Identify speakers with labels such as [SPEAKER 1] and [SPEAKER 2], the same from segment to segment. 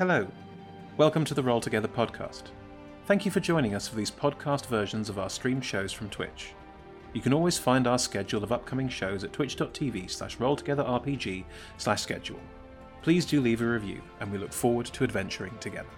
[SPEAKER 1] Hello. Welcome to the Roll Together podcast. Thank you for joining us for these podcast versions of our stream shows from Twitch. You can always find our schedule of upcoming shows at twitch.tv slash rolltogetherrpg slash schedule. Please do leave a review, and we look forward to adventuring together.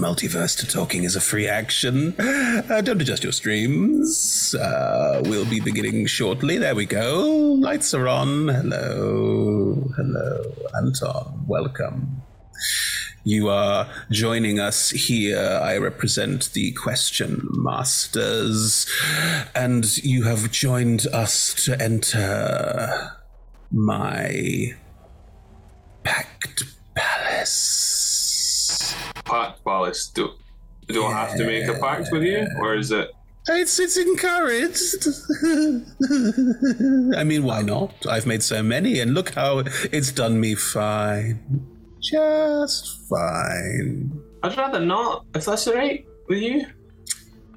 [SPEAKER 2] The multiverse, to Talking is a Free Action. Uh, don't adjust your streams. Uh, we'll be beginning shortly. There we go. Lights are on. Hello. Hello, Anton. Welcome. You are joining us here. I represent the Question Masters, and you have joined us to enter my Palace.
[SPEAKER 3] Do, do I have to make a pact with you? Or is it.
[SPEAKER 2] It's it's encouraged. I mean, why not? I've made so many, and look how it's done me fine. Just fine.
[SPEAKER 3] I'd rather not, if that's alright with you.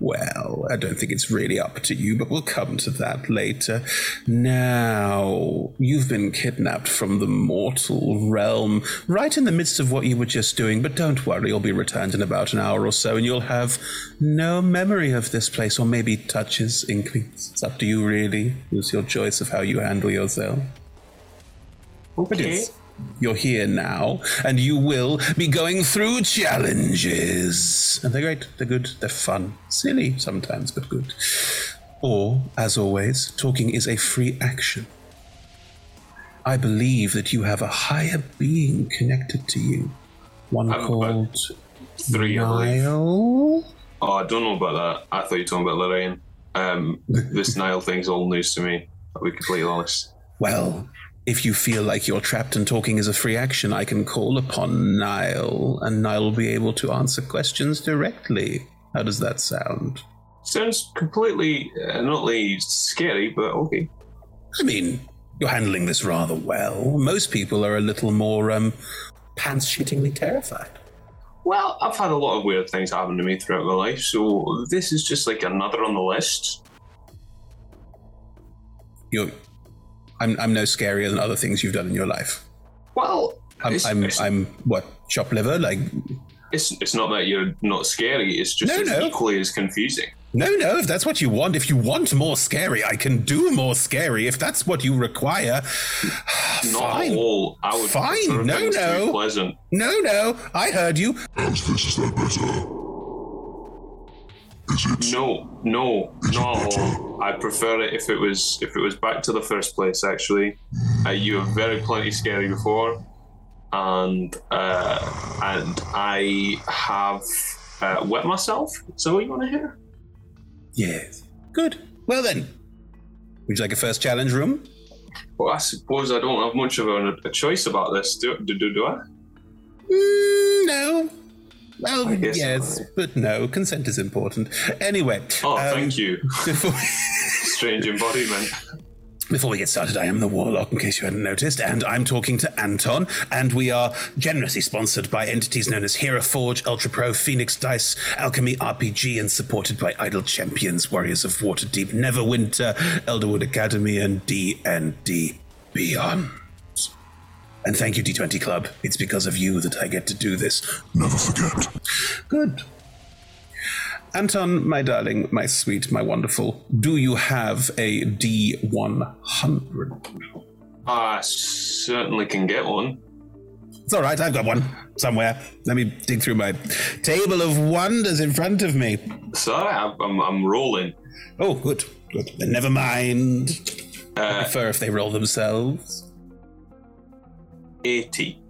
[SPEAKER 2] Well, I don't think it's really up to you, but we'll come to that later. Now, you've been kidnapped from the mortal realm, right in the midst of what you were just doing, but don't worry, you'll be returned in about an hour or so, and you'll have no memory of this place, or maybe touches, inklings. It's up to you, really. It's your choice of how you handle yourself.
[SPEAKER 3] Okay.
[SPEAKER 2] You're here now, and you will be going through challenges. And they're great, they're good, they're fun. Silly sometimes, but good. Or, as always, talking is a free action. I believe that you have a higher being connected to you. One
[SPEAKER 3] I'm
[SPEAKER 2] called
[SPEAKER 3] Three, I believe. Oh, I don't know about that. I thought you were talking about Lorraine. Um, this Niall thing's all news to me, I'll be completely honest.
[SPEAKER 2] Well, if you feel like you're trapped and talking is a free action, I can call upon Niall, and Niall will be able to answer questions directly. How does that sound?
[SPEAKER 3] Sounds completely, uh, not only scary, but okay.
[SPEAKER 2] I mean, you're handling this rather well. Most people are a little more, um, pants shittingly terrified.
[SPEAKER 3] Well, I've had a lot of weird things happen to me throughout my life, so this is just like another on the list.
[SPEAKER 2] You're, I'm, I'm no scarier than other things you've done in your life.
[SPEAKER 3] Well,
[SPEAKER 2] I'm,
[SPEAKER 3] it's,
[SPEAKER 2] I'm,
[SPEAKER 3] it's,
[SPEAKER 2] I'm what, chop liver? Like,
[SPEAKER 3] it's, it's not that you're not scary, it's just
[SPEAKER 2] No,
[SPEAKER 3] it's
[SPEAKER 2] no.
[SPEAKER 3] equally as confusing.
[SPEAKER 2] no, no, if that's what you want, if you want more scary, I can do more scary. If that's what you require,
[SPEAKER 3] Not
[SPEAKER 2] fine.
[SPEAKER 3] at all. I would
[SPEAKER 2] Fine, no,
[SPEAKER 3] things to be
[SPEAKER 2] no.
[SPEAKER 3] pleasant.
[SPEAKER 2] No, no, I heard you.
[SPEAKER 4] How's this? Is that better? Is it?
[SPEAKER 3] No, no, no. I prefer it if it was if it was back to the first place. Actually, uh, you were very plenty scary before, and uh, and I have uh, wet myself. So what you want to hear?
[SPEAKER 2] Yes. Good. Well then, would you like a first challenge room?
[SPEAKER 3] Well, I suppose I don't have much of a, a choice about this. Do do do, do I?
[SPEAKER 2] Mm, no. Well, yes, but no. Consent is important. Anyway.
[SPEAKER 3] Oh,
[SPEAKER 2] um,
[SPEAKER 3] thank you,
[SPEAKER 2] Before,
[SPEAKER 3] strange embodiment.
[SPEAKER 2] before we get started, I am the Warlock, in case you hadn't noticed, and I'm talking to Anton, and we are generously sponsored by entities known as Hero Forge, Ultra Pro, Phoenix Dice, Alchemy RPG, and supported by Idle Champions, Warriors of Waterdeep, Neverwinter, Elderwood Academy, and D&D Beyond. And thank you, D20 Club. It's because of you that I get to do this.
[SPEAKER 4] Never forget.
[SPEAKER 2] Good. Anton, my darling, my sweet, my wonderful, do you have a D100?
[SPEAKER 3] I certainly can get one.
[SPEAKER 2] It's all right. I've got one somewhere. Let me dig through my table of wonders in front of me.
[SPEAKER 3] Sorry, I'm, I'm, rolling.
[SPEAKER 2] Oh, good. Good. Then never mind. I
[SPEAKER 3] Uh,
[SPEAKER 2] prefer if they roll themselves.
[SPEAKER 3] 80.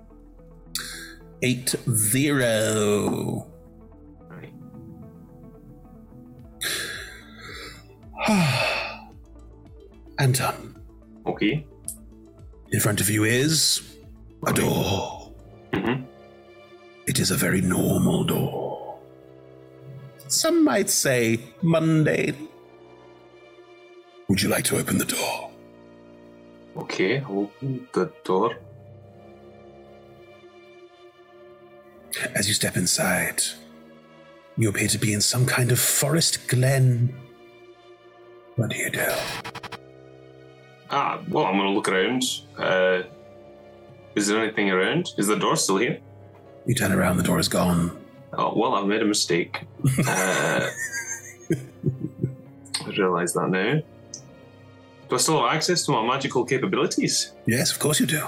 [SPEAKER 2] Eight zero.
[SPEAKER 3] Right.
[SPEAKER 2] Anton,
[SPEAKER 3] Okay.
[SPEAKER 2] in front of you is a door.
[SPEAKER 3] Mhm.
[SPEAKER 2] It is a very normal door. Some might say mundane. Would you like to open the door?
[SPEAKER 3] Okay, open the door.
[SPEAKER 2] As you step inside, you appear to be in some kind of forest glen. What do you do?
[SPEAKER 3] Ah, well, I'm gonna look around. Uh, is there anything around? Is the door still here?
[SPEAKER 2] You turn around, the door is gone.
[SPEAKER 3] Oh, well, I've made a mistake. uh, I realise that now. Do I still have access to my magical capabilities?
[SPEAKER 2] Yes, of course you do.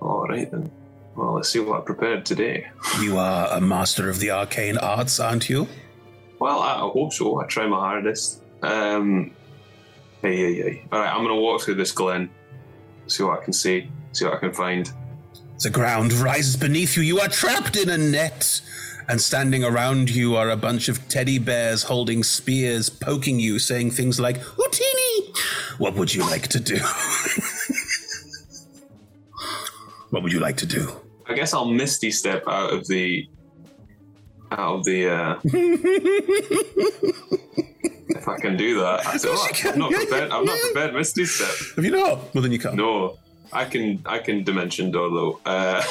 [SPEAKER 3] All right then. Well, let's see what I prepared today.
[SPEAKER 2] You are a master of the arcane arts, aren't you?
[SPEAKER 3] Well, I, I hope so. I try my hardest. Um, hey, hey, hey. All right, I'm gonna walk through this glen, see what I can see, see what I can find.
[SPEAKER 2] The ground rises beneath you. You are trapped in a net. And standing around you are a bunch of teddy bears holding spears, poking you, saying things like, Houtini! What would you like to do? what would you like to do?
[SPEAKER 3] I guess I'll misty step out of the out of the. Uh, if I can do that, I,
[SPEAKER 2] course
[SPEAKER 3] oh. I'm not prepared. I'm not prepared. Misty step.
[SPEAKER 2] Have you not? Well, then you can't.
[SPEAKER 3] No, I can. I can dimension door though. Uh,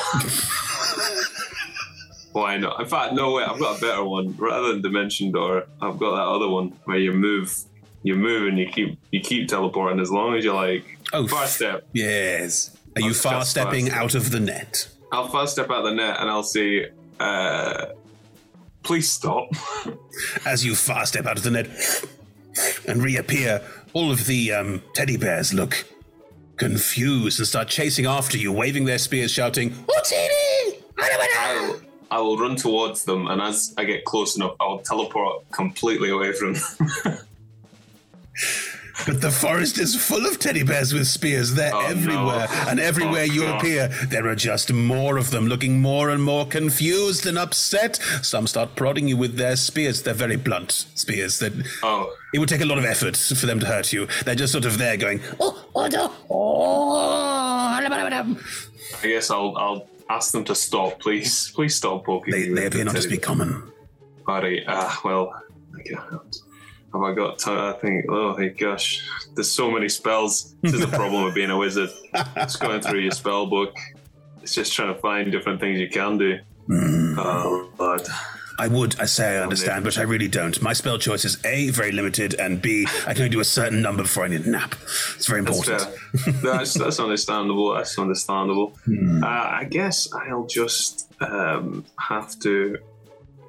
[SPEAKER 3] why not? In fact, no way. I've got a better one. Rather than dimension door, I've got that other one where you move. You move and you keep you keep teleporting as long as you like.
[SPEAKER 2] Oh,
[SPEAKER 3] Far step.
[SPEAKER 2] Yes. Are you far stepping out of the net?
[SPEAKER 3] I'll far step out of the net and I'll see. uh, "Please stop."
[SPEAKER 2] As you far step out of the net and reappear, all of the um, teddy bears look confused and start chasing after you, waving their spears, shouting, Houtini!
[SPEAKER 3] I'll, I will run towards them, and as I get close enough, I'll teleport completely away from them.
[SPEAKER 2] But the forest is full of teddy bears with spears. They're
[SPEAKER 3] Oh, no.
[SPEAKER 2] everywhere. And everywhere
[SPEAKER 3] Oh,
[SPEAKER 2] you
[SPEAKER 3] God.
[SPEAKER 2] appear, there are just more of them, looking more and more confused and upset. Some start prodding you with their spears. They're very blunt spears. That
[SPEAKER 3] oh,
[SPEAKER 2] it would take a lot of effort for them to hurt you. They're just sort of there going, oh, oh, no, oh,
[SPEAKER 3] I guess I'll I'll ask them to stop, please. Please stop poking
[SPEAKER 2] they, they appear not to speak common.
[SPEAKER 3] All right. Ah, well, I can't. Have I got? I think. Oh my gosh, there's so many spells. This is the problem of being a wizard. It's going through your spell book. It's just trying to find different things you can do.
[SPEAKER 2] Hmm.
[SPEAKER 3] Oh Lord.
[SPEAKER 2] I would, I say I understand, but I really don't. My spell choice is A, very limited, and B, I can only do a certain number before I need a nap. It's very important.
[SPEAKER 3] fair. that's that's understandable. That's understandable.
[SPEAKER 2] Hmm.
[SPEAKER 3] Uh, I guess I'll just um, have to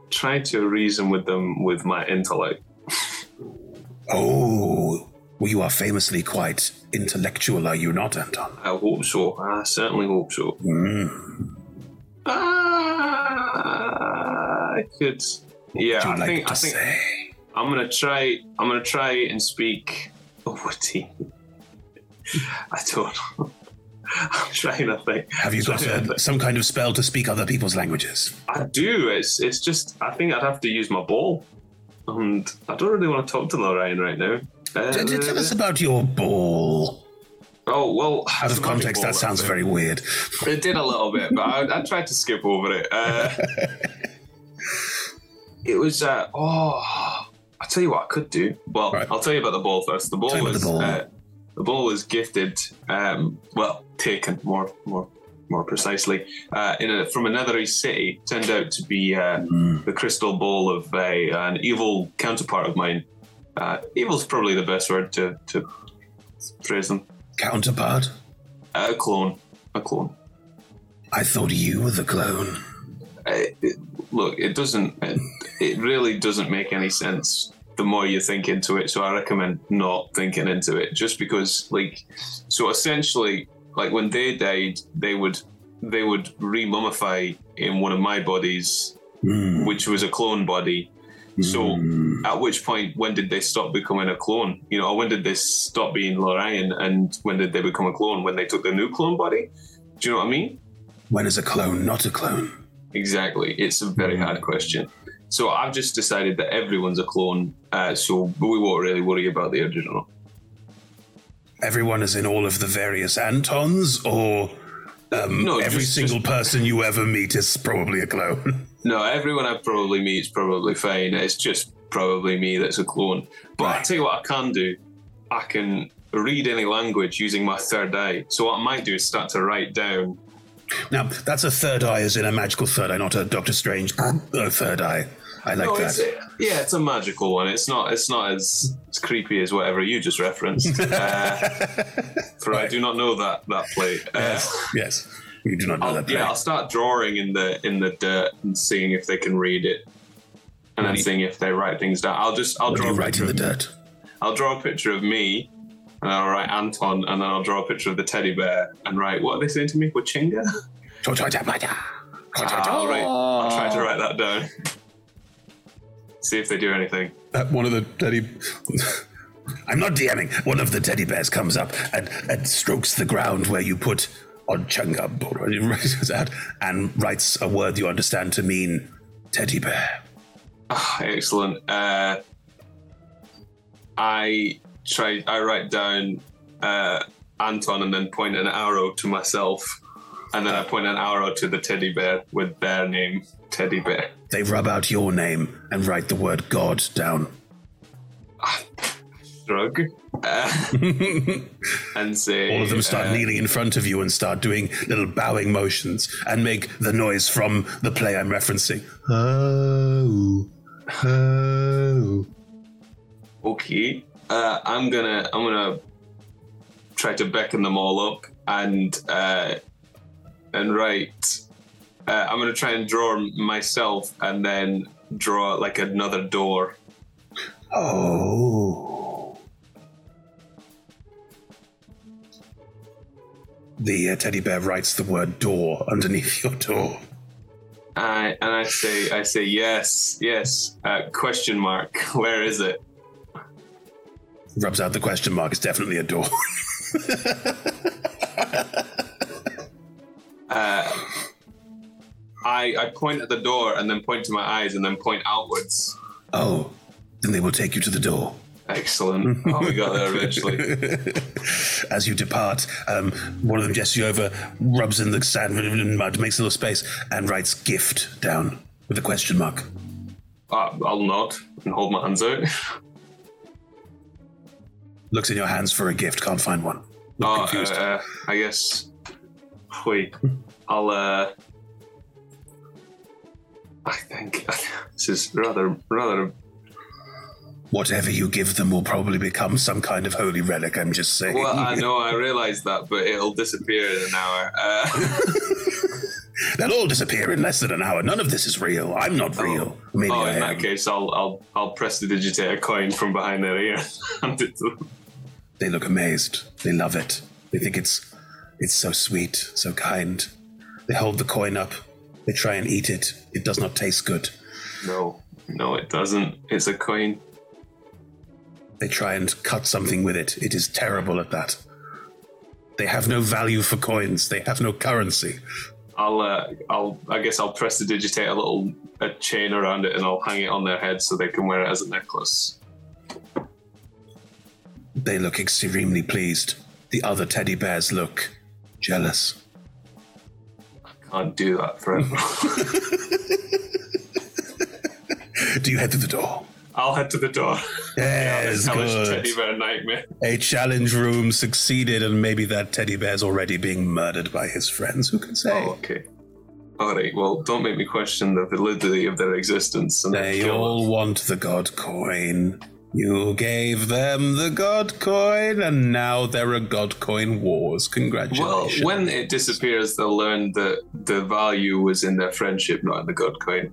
[SPEAKER 3] try to reason with them with my intellect.
[SPEAKER 2] Oh, well, you are famously quite intellectual, are you not, Anton?
[SPEAKER 3] I hope so. I certainly hope so.
[SPEAKER 2] Mm.
[SPEAKER 3] I could. Yeah, I,
[SPEAKER 2] like
[SPEAKER 3] think, I think.
[SPEAKER 2] Say?
[SPEAKER 3] I'm gonna try. I'm gonna try and speak. Oh, witty. I don't. know. I'm trying to think.
[SPEAKER 2] Have you got a, some kind of spell to speak other people's languages?
[SPEAKER 3] I do. It's it's just I think I'd have to use my ball, and I don't really want to talk to Lorraine right now. Uh,
[SPEAKER 2] T- Tell us about your ball.
[SPEAKER 3] oh well,
[SPEAKER 2] Out of context, that sounds very weird.
[SPEAKER 3] it. Did a little bit, but I, I tried to skip over it. Uh, it was uh, oh, I'll tell you what I could do. Well,
[SPEAKER 2] Right.
[SPEAKER 3] I'll tell you about the ball first. The ball
[SPEAKER 2] Tell
[SPEAKER 3] was
[SPEAKER 2] the ball.
[SPEAKER 3] Uh, the ball was gifted. Um, well, taken more more more precisely uh, in a, from another city. Turned out to be uh,
[SPEAKER 2] Mm.
[SPEAKER 3] the crystal ball of a, an evil counterpart of mine. Uh, evil's probably the best word to, to phrase them.
[SPEAKER 2] Counterpart?
[SPEAKER 3] A clone. A clone.
[SPEAKER 2] I thought you were the clone.
[SPEAKER 3] Uh, it, look, it doesn't. It, it really doesn't make any sense. The more you think into it, so I recommend not thinking into it. Just because, like, so essentially, like when they died, they would they would re-mummify in one of my bodies,
[SPEAKER 2] Hmm.
[SPEAKER 3] which was a clone body. So,
[SPEAKER 2] Hmm.
[SPEAKER 3] at which point, when did they stop becoming a clone? You know, or when did they stop being Lorian, and when did they become a clone? When they took the new clone body? Do you know what I mean?
[SPEAKER 2] When is a clone not a clone?
[SPEAKER 3] Exactly. It's a very hard question. So I've just decided that everyone's a clone, uh, so we won't really worry about the original.
[SPEAKER 2] Everyone is in all of the various Antons, or um,
[SPEAKER 3] No,
[SPEAKER 2] every
[SPEAKER 3] just-
[SPEAKER 2] single person you ever meet is probably a clone.
[SPEAKER 3] No, everyone I probably meet is probably fine. It's just probably me that's a clone. But I
[SPEAKER 2] Right.
[SPEAKER 3] tell you what I can do. I can read any language using my third eye. So what I might do is start to write down.
[SPEAKER 2] now, that's a third eye, as in a magical third eye, not a Doctor Strange uh, third eye. I like
[SPEAKER 3] Oh,
[SPEAKER 2] that.
[SPEAKER 3] It's, yeah, it's a magical one. It's not. It's not as, as creepy as whatever you just referenced. Uh, for I do not know that that play. Uh,
[SPEAKER 2] Yes, yes. You do not know
[SPEAKER 3] I'll,
[SPEAKER 2] that.
[SPEAKER 3] yeah. I'll start drawing in the in the dirt and seeing if they can read it, and then seeing if they write things down. I'll just I'll
[SPEAKER 2] What
[SPEAKER 3] draw
[SPEAKER 2] you
[SPEAKER 3] a
[SPEAKER 2] write in the
[SPEAKER 3] of,
[SPEAKER 2] dirt?
[SPEAKER 3] I'll draw a picture of me, and I'll write Anton, and then I'll draw a picture of the teddy bear and write what are they saying to me? Wachinga? I'll, write, I'll try to write that down. See if they do anything.
[SPEAKER 2] Uh, one of the teddy. I'm not DMing. One of the teddy bears comes up and, and strokes the ground where you put on Chunga out and writes a word you understand to mean teddy bear.
[SPEAKER 3] Ah, excellent. Uh, I try. I write down uh, Anton and then point an arrow to myself, and then I point an arrow to the teddy bear with their name, teddy bear.
[SPEAKER 2] They rub out your name and write the word God down.
[SPEAKER 3] Shrug, uh, and say
[SPEAKER 2] All of them start
[SPEAKER 3] uh,
[SPEAKER 2] kneeling in front of you and start doing little bowing motions and make the noise from the play I'm referencing. Oh, oh.
[SPEAKER 3] Okay, uh, I'm gonna I'm gonna try to beckon them all up and uh, and write. Uh, I'm gonna try and draw myself and then draw like another door.
[SPEAKER 2] Oh. The uh, teddy bear writes the word door underneath your door.
[SPEAKER 3] I and I say I say yes yes uh, question mark where is it?
[SPEAKER 2] Rubs out the question mark. It's definitely a door.
[SPEAKER 3] Uh, I I point at the door and then point to my eyes and then point outwards.
[SPEAKER 2] oh, then they will take you to the door.
[SPEAKER 3] Excellent. Oh, we got there eventually.
[SPEAKER 2] As you depart, um, one of them gestures you over, rubs in the sand and mud, makes a little space, and writes gift down with a question mark.
[SPEAKER 3] Uh, I'll nod and hold my hands out.
[SPEAKER 2] Looks in your hands for a gift, can't find one. Look
[SPEAKER 3] Oh,
[SPEAKER 2] confused.
[SPEAKER 3] uh, I guess. Wait, I'll. uh I think this is rather, rather.
[SPEAKER 2] Whatever you give them will probably become some kind of holy relic, I'm just saying.
[SPEAKER 3] Well, I know I realise that, but it'll disappear in an hour. Uh,
[SPEAKER 2] They'll all disappear in less than an hour. None of this is real. I'm not real. Maybe
[SPEAKER 3] oh,
[SPEAKER 2] I
[SPEAKER 3] in that case, I'll, I'll, I'll prestidigitate a coin from behind their ear. and it to them.
[SPEAKER 2] They look amazed. They love it. They think it's it's so sweet, so kind. They hold the coin up. They try and eat it. It does not taste good.
[SPEAKER 3] No, no, it doesn't. It's a coin.
[SPEAKER 2] They try and cut something with it. It is terrible at that. They have no value for coins. They have no currency.
[SPEAKER 3] I'll, uh, I'll, I guess I'll prestidigitate a little a chain around it, and I'll hang it on their head so they can wear it as a necklace.
[SPEAKER 2] They look extremely pleased. The other teddy bears look jealous.
[SPEAKER 3] Can't do that forever.
[SPEAKER 2] Do you head to the door?
[SPEAKER 3] I'll head to the door.
[SPEAKER 2] Yes,
[SPEAKER 3] Hellish
[SPEAKER 2] good.
[SPEAKER 3] teddy bear nightmare.
[SPEAKER 2] A challenge room succeeded, and maybe that teddy bear's already being murdered by his friends. Who can say?
[SPEAKER 3] Oh, okay. All right. Well, don't make me question the validity of their existence. And
[SPEAKER 2] They all want the god coin. You gave them the god coin, and now there are god coin wars. Congratulations.
[SPEAKER 3] Well, when it disappears, they'll learn that the value was in their friendship, not in the god coin.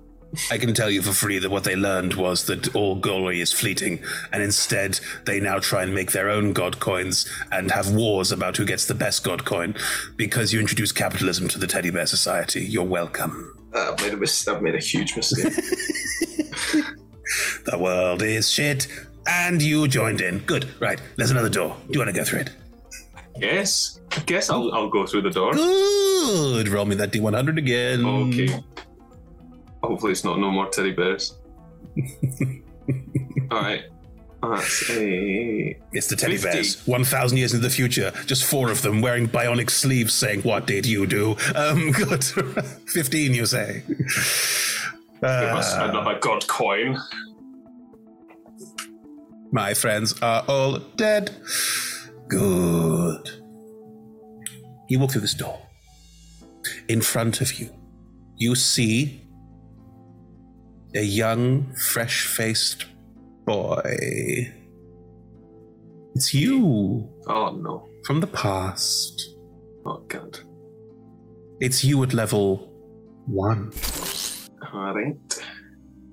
[SPEAKER 2] I can tell you for free that what they learned was that all glory is fleeting, and instead they now try and make their own god coins and have wars about who gets the best god coin because you introduced capitalism to the Teddy Bear Society. You're welcome.
[SPEAKER 3] Uh, I've made a mis- I've made a huge mistake.
[SPEAKER 2] The world is shit, and you joined in. Good. Right. There's another door. Do you want to go through it?
[SPEAKER 3] yes, I guess I'll I'll go through the door.
[SPEAKER 2] Good. Roll me that D100 again.
[SPEAKER 3] Okay. Hopefully, it's not no more teddy bears. All right. That's a
[SPEAKER 2] It's the teddy
[SPEAKER 3] 50.
[SPEAKER 2] bears. 1,000 years into the future, just four of them wearing bionic sleeves saying, What did you do? Um, good. 15, you say.
[SPEAKER 3] Give us
[SPEAKER 2] Uh,
[SPEAKER 3] another god coin.
[SPEAKER 2] My friends are all dead. Good. You walk through this door. In front of you, you see a young, fresh faced boy. It's you
[SPEAKER 3] Oh no.
[SPEAKER 2] from the past.
[SPEAKER 3] Oh god.
[SPEAKER 2] It's you at level one.
[SPEAKER 3] All right.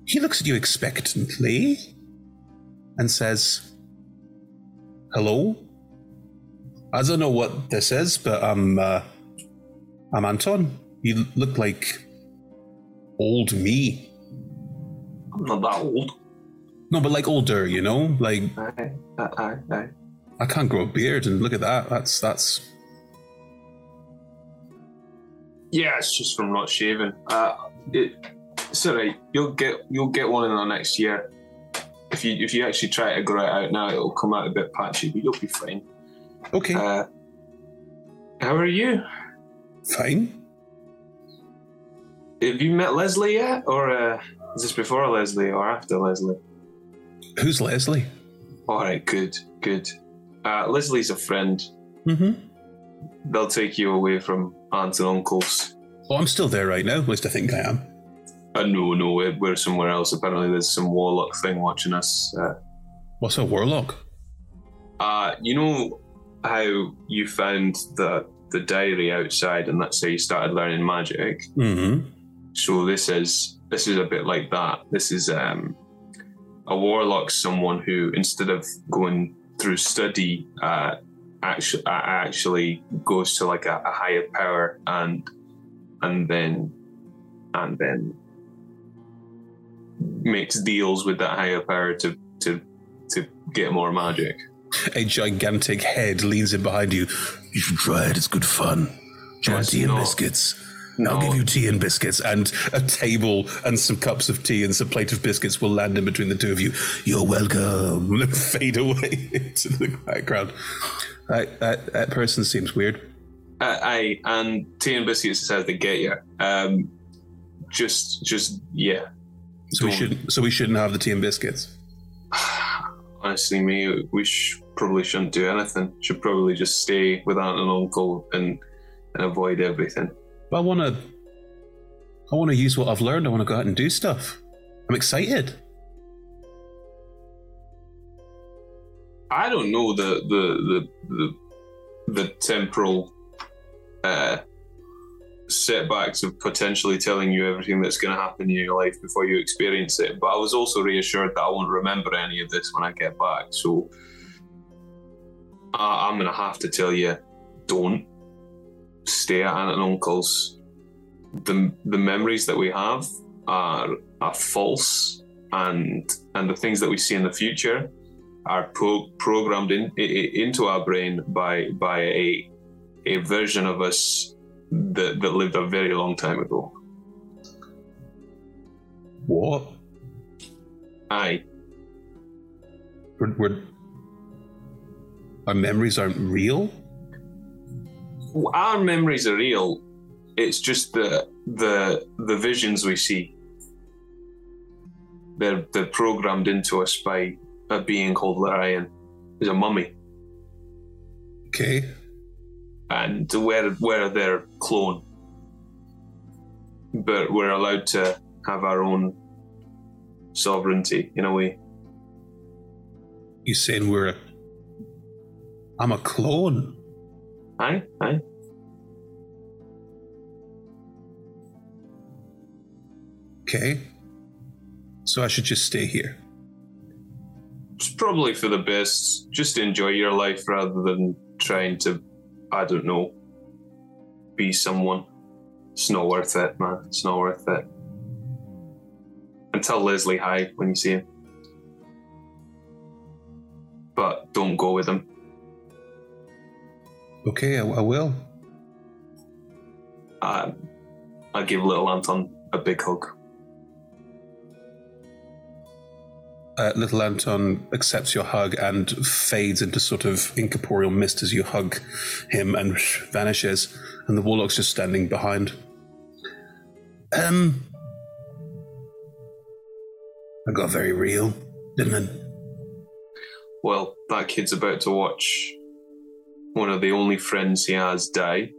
[SPEAKER 2] He looks at you expectantly and says, Hello? I don't know what this is, but I'm, uh, I'm Anton. You look like old me.
[SPEAKER 3] I'm not that old.
[SPEAKER 2] No, but like older, you know? Like,
[SPEAKER 3] Aye, aye, aye.
[SPEAKER 2] I can't grow a beard, and look at that. That's, that's.
[SPEAKER 3] Yeah, it's just from not shaving. Uh, it, it's alright. You'll get you'll get one in the next year. If you if you actually try to grow it out now, it'll come out a bit patchy, but you'll be fine.
[SPEAKER 2] Okay,
[SPEAKER 3] Uh, how are you?
[SPEAKER 2] fine.
[SPEAKER 3] Have you met Leslie yet, or uh, is this before Leslie or after Leslie?
[SPEAKER 2] Who's Leslie?
[SPEAKER 3] All right, good, good. Uh, Leslie's a friend.
[SPEAKER 2] Mm-hmm.
[SPEAKER 3] They'll take you away from aunts and uncles.
[SPEAKER 2] Oh, I'm still there right now. At least I think I am.
[SPEAKER 3] Uh, no, no, we're, somewhere else. Apparently, there's some warlock thing watching us. Uh,
[SPEAKER 2] What's a warlock?
[SPEAKER 3] Uh, you know how you found the the diary outside, and that's how you started learning magic.
[SPEAKER 2] Mm-hmm.
[SPEAKER 3] So this is this is a bit like that. This is um, a warlock, someone who instead of going through study, uh, actually actually goes to like a, a higher power and and then and then makes deals with that higher power to to to get more magic.
[SPEAKER 2] A gigantic head leans in behind you. You should try it. It's good fun. Do you want tea and
[SPEAKER 3] no.
[SPEAKER 2] biscuits?
[SPEAKER 3] No.
[SPEAKER 2] I'll give you tea and biscuits, and a table and some cups of tea and some plate of biscuits will land in between the two of you. You're welcome. Fade away into the background. That, that, that person seems weird.
[SPEAKER 3] Uh, aye, and tea and biscuits is how they get you. Um, just, just yeah.
[SPEAKER 2] So we shouldn't. So we shouldn't have the tea and biscuits.
[SPEAKER 3] Honestly, me, we sh- probably shouldn't do anything. Should probably just stay with aunt and uncle and and avoid everything.
[SPEAKER 2] But I want to. I want to use what I've learned. I want to go out and do stuff. I'm excited.
[SPEAKER 3] I don't know the the the the, the temporal uh, setbacks of potentially telling you everything that's going to happen in your life before you experience it. But I was also reassured that I won't remember any of this when I get back. So I I'm going to have to tell you, don't stay at aunt and uncle's. The the memories that we have are are false, and and the things that we see in the future are pro- programmed in, into our brain by by a a version of us that, that lived a very long time ago.
[SPEAKER 2] What?
[SPEAKER 3] Aye,
[SPEAKER 2] We're, we're, our memories aren't real.
[SPEAKER 3] our memories are real. It's just the the the visions we see. They're they're programmed into us by a being called Larian, He's a mummy,
[SPEAKER 2] Okay.
[SPEAKER 3] And we're we're their clone. But we're allowed to have our own sovereignty in a way.
[SPEAKER 2] You saying we're a. I'm a clone.
[SPEAKER 3] Aye, aye.
[SPEAKER 2] Okay. So I should just stay here.
[SPEAKER 3] It's probably for the best. Just enjoy your life rather than trying to, I don't know, be someone. It's not worth it, man. It's not worth it. And tell Leslie hi when you see him. But don't go with him.
[SPEAKER 2] Okay, I, I will.
[SPEAKER 3] Uh, I give little Anton a big hug.
[SPEAKER 2] Uh, little Anton accepts your hug and fades into sort of incorporeal mist as you hug him and vanishes, and the warlock's just standing behind. Um, I got very real, didn't I?
[SPEAKER 3] Well, that kid's about to watch one of the only friends he has die.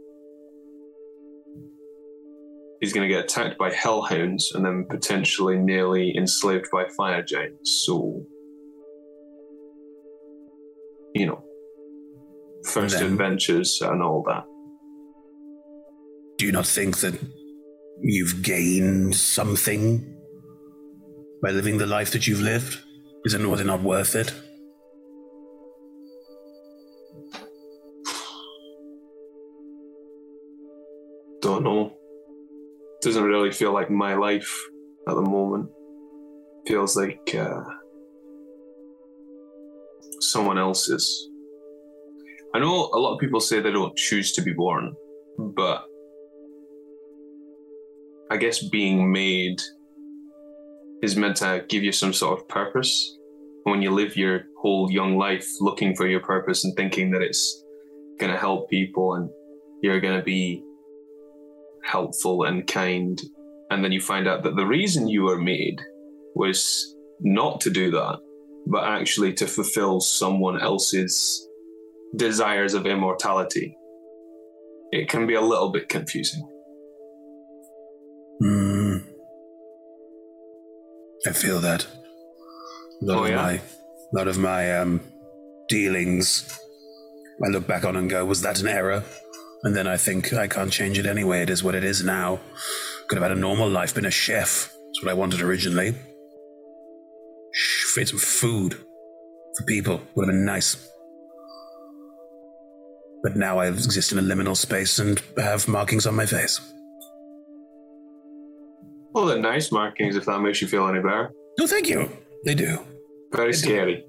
[SPEAKER 3] He's going to get attacked by hellhounds and then potentially nearly enslaved by fire giants. So, you know, first
[SPEAKER 2] Then-
[SPEAKER 3] adventures and all that.
[SPEAKER 2] Do you not think that you've gained something by living the life that you've lived? Is it, was it not worth it?
[SPEAKER 3] Don't know. Doesn't really feel like my life at the moment. Feels like uh, someone else's. I know a lot of people say they don't choose to be born, but I guess being made is meant to give you some sort of purpose. When you live your whole young life looking for your purpose and thinking that it's going to help people and you're going to be helpful and kind, and then you find out that the reason you were made was not to do that, but actually to fulfill someone else's desires of immortality. It can be a little bit confusing.
[SPEAKER 2] Hmm. I feel that. A lot
[SPEAKER 3] Oh,
[SPEAKER 2] of
[SPEAKER 3] yeah?
[SPEAKER 2] my, lot of my um, dealings, I look back on and go, was that an error? And then I think I can't change it anyway. It is what it is now. Could have had a normal life, been a chef. That's what I wanted originally. Shh, Made some food for people. Would have been nice. But now I exist in a liminal space and have markings on my face.
[SPEAKER 3] Well, they're nice markings if that makes you feel any better.
[SPEAKER 2] No, thank you. They do.
[SPEAKER 3] Very scary.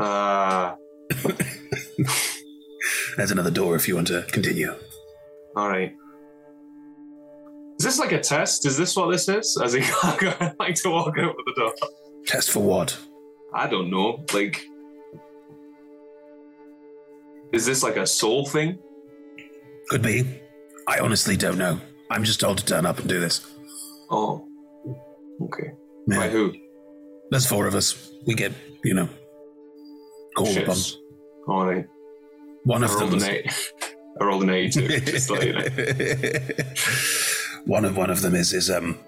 [SPEAKER 3] Ah,
[SPEAKER 2] There's another door if you want to continue.
[SPEAKER 3] all right. Is this like a test? Is this what this is? As he like to walk out the door.
[SPEAKER 2] Test for what?
[SPEAKER 3] I don't know. Like, is this like a soul thing?
[SPEAKER 2] Could be. I honestly don't know. I'm just told to turn up and do this.
[SPEAKER 3] Oh, okay.
[SPEAKER 2] Yeah.
[SPEAKER 3] By who?
[SPEAKER 2] There's four of us. We get, you know, called upon.
[SPEAKER 3] All right.
[SPEAKER 2] One of them.
[SPEAKER 3] rolled an
[SPEAKER 2] was-
[SPEAKER 3] eight. I rolled an eighty-two. just to let you know.
[SPEAKER 2] one of one of them is is um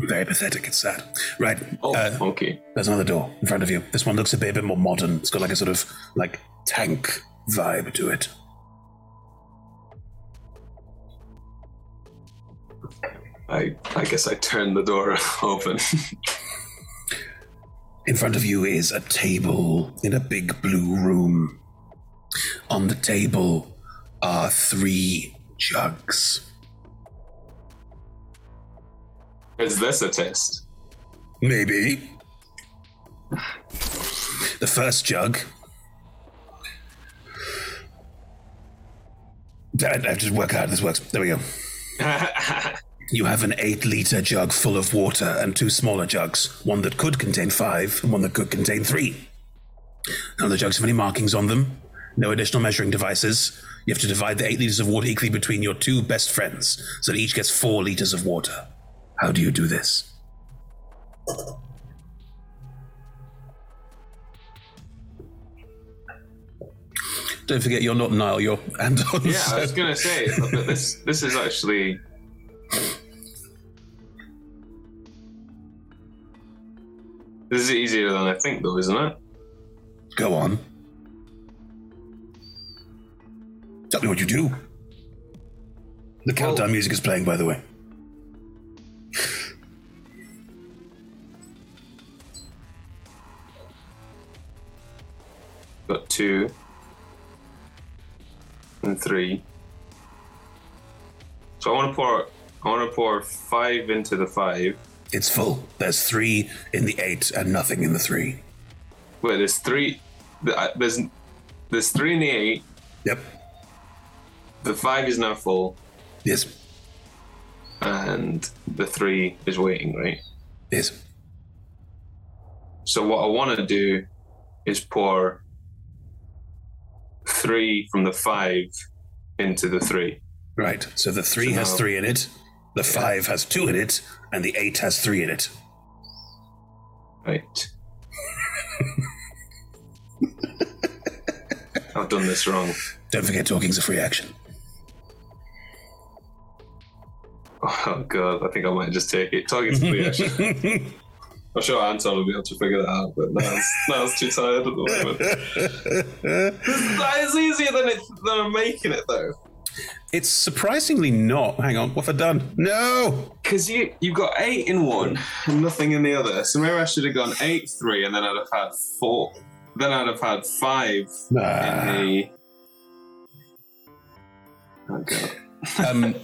[SPEAKER 2] very pathetic. It's sad. Right.
[SPEAKER 3] Oh,
[SPEAKER 2] uh,
[SPEAKER 3] okay.
[SPEAKER 2] there's another door in front of you. This one looks a bit, a bit more modern. It's got like a sort of like tank vibe to it.
[SPEAKER 3] I I guess I turned the door open.
[SPEAKER 2] In front of you is a table in a big blue room. On the table are three jugs.
[SPEAKER 3] is this a test?
[SPEAKER 2] Maybe. The first jug. I have to work out how this works. There we go. You have an eight liter jug full of water and two smaller jugs, one that could contain five and one that could contain three. None of the jugs have any markings on them, no additional measuring devices. You have to divide the eight liters of water equally between your two best friends, so that each gets four liters of water. How do you do this? Don't forget, you're not Niall, you're Anton.
[SPEAKER 3] yeah,
[SPEAKER 2] so-
[SPEAKER 3] I was gonna say, this this is actually. This is easier than I think, though, isn't it?
[SPEAKER 2] Go on. Tell me what you do. The countdown music is playing, by the way.
[SPEAKER 3] Got two and three. So I want to pour. I want to pour five into the five.
[SPEAKER 2] It's full. There's three in the eight and nothing in the three.
[SPEAKER 3] Wait, there's three. Uh, there's there's three in the eight.
[SPEAKER 2] Yep.
[SPEAKER 3] The five is now full,
[SPEAKER 2] Yes.
[SPEAKER 3] and the three is waiting. Right.
[SPEAKER 2] Yes.
[SPEAKER 3] So what I want to do is pour three from the five into the three.
[SPEAKER 2] Right. So the three
[SPEAKER 3] So
[SPEAKER 2] has
[SPEAKER 3] now-
[SPEAKER 2] three in it, the five has two in it, and the eight has three in it.
[SPEAKER 3] Right. I've done this wrong.
[SPEAKER 2] Don't forget talking's a free action.
[SPEAKER 3] Oh god, I think I might just take it. Me, actually. I'm sure Anton will be able to figure that out, but now it's, now it's too tired at the moment. that is easier than, it, than I'm making it, though.
[SPEAKER 2] It's surprisingly not. Hang on, what have I done? No!
[SPEAKER 3] Because you, you've got eight in one and nothing in the other. So maybe I should have gone eight, three, and then I'd have had four. Then I'd have had five
[SPEAKER 2] Ah.
[SPEAKER 3] in the. Oh god.
[SPEAKER 2] Um,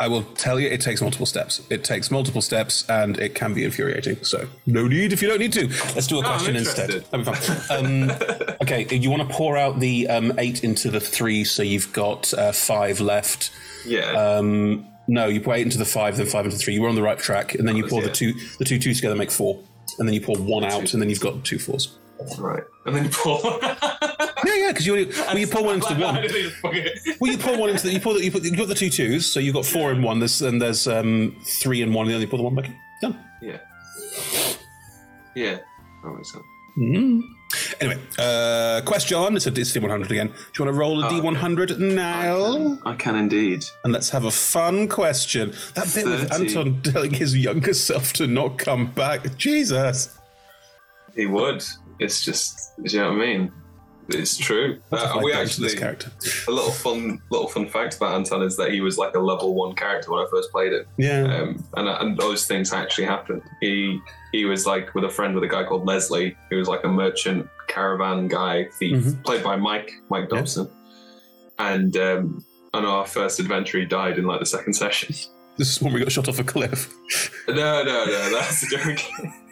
[SPEAKER 2] I will tell you, it takes multiple steps. It takes multiple steps, and it can be infuriating. So, no need if you don't need to. Let's do a
[SPEAKER 3] No,
[SPEAKER 2] question instead. That'd be fun. Um, okay, you want to pour out the um, eight into the three, so you've got uh, five left.
[SPEAKER 3] Yeah.
[SPEAKER 2] Um, no, you pour eight into the five, then five into three. You were on the right track, and then you pour the two, the two twos together make four, and then you pour one out, and then you've got two fours.
[SPEAKER 3] right. And then you pour.
[SPEAKER 2] Because you only, well, you pour one into the one.
[SPEAKER 3] I didn't even fucking-
[SPEAKER 2] Well, you pour one into the you pour the, you put you got the two twos, so you've got four in one. There's and there's um three in one, and then you pour the one back in. Done.
[SPEAKER 3] Yeah. Yeah. That makes sense.
[SPEAKER 2] Anyway, uh, question. It's a it's D100 again. Do you want to roll a
[SPEAKER 3] Oh,
[SPEAKER 2] D100 now?
[SPEAKER 3] I can indeed.
[SPEAKER 2] And let's have a fun question. That bit with Anton telling his younger self to not come back. Jesus.
[SPEAKER 3] He would. It's just, do you know what I mean? It's true. Uh, we actually a little fun little fun fact about Anton is that he was like a level one character when I first played it,
[SPEAKER 2] Yeah.
[SPEAKER 3] um, and and those things actually happened. He he was like with a friend with a guy called Leslie, who was like a merchant caravan guy thief,
[SPEAKER 2] Mhm.
[SPEAKER 3] played by Mike Mike
[SPEAKER 2] Yeah.
[SPEAKER 3] Dobson, and um, on our first adventure, he died in like the second session.
[SPEAKER 2] This is when we got shot off a cliff.
[SPEAKER 3] No, no, no, that's a joke.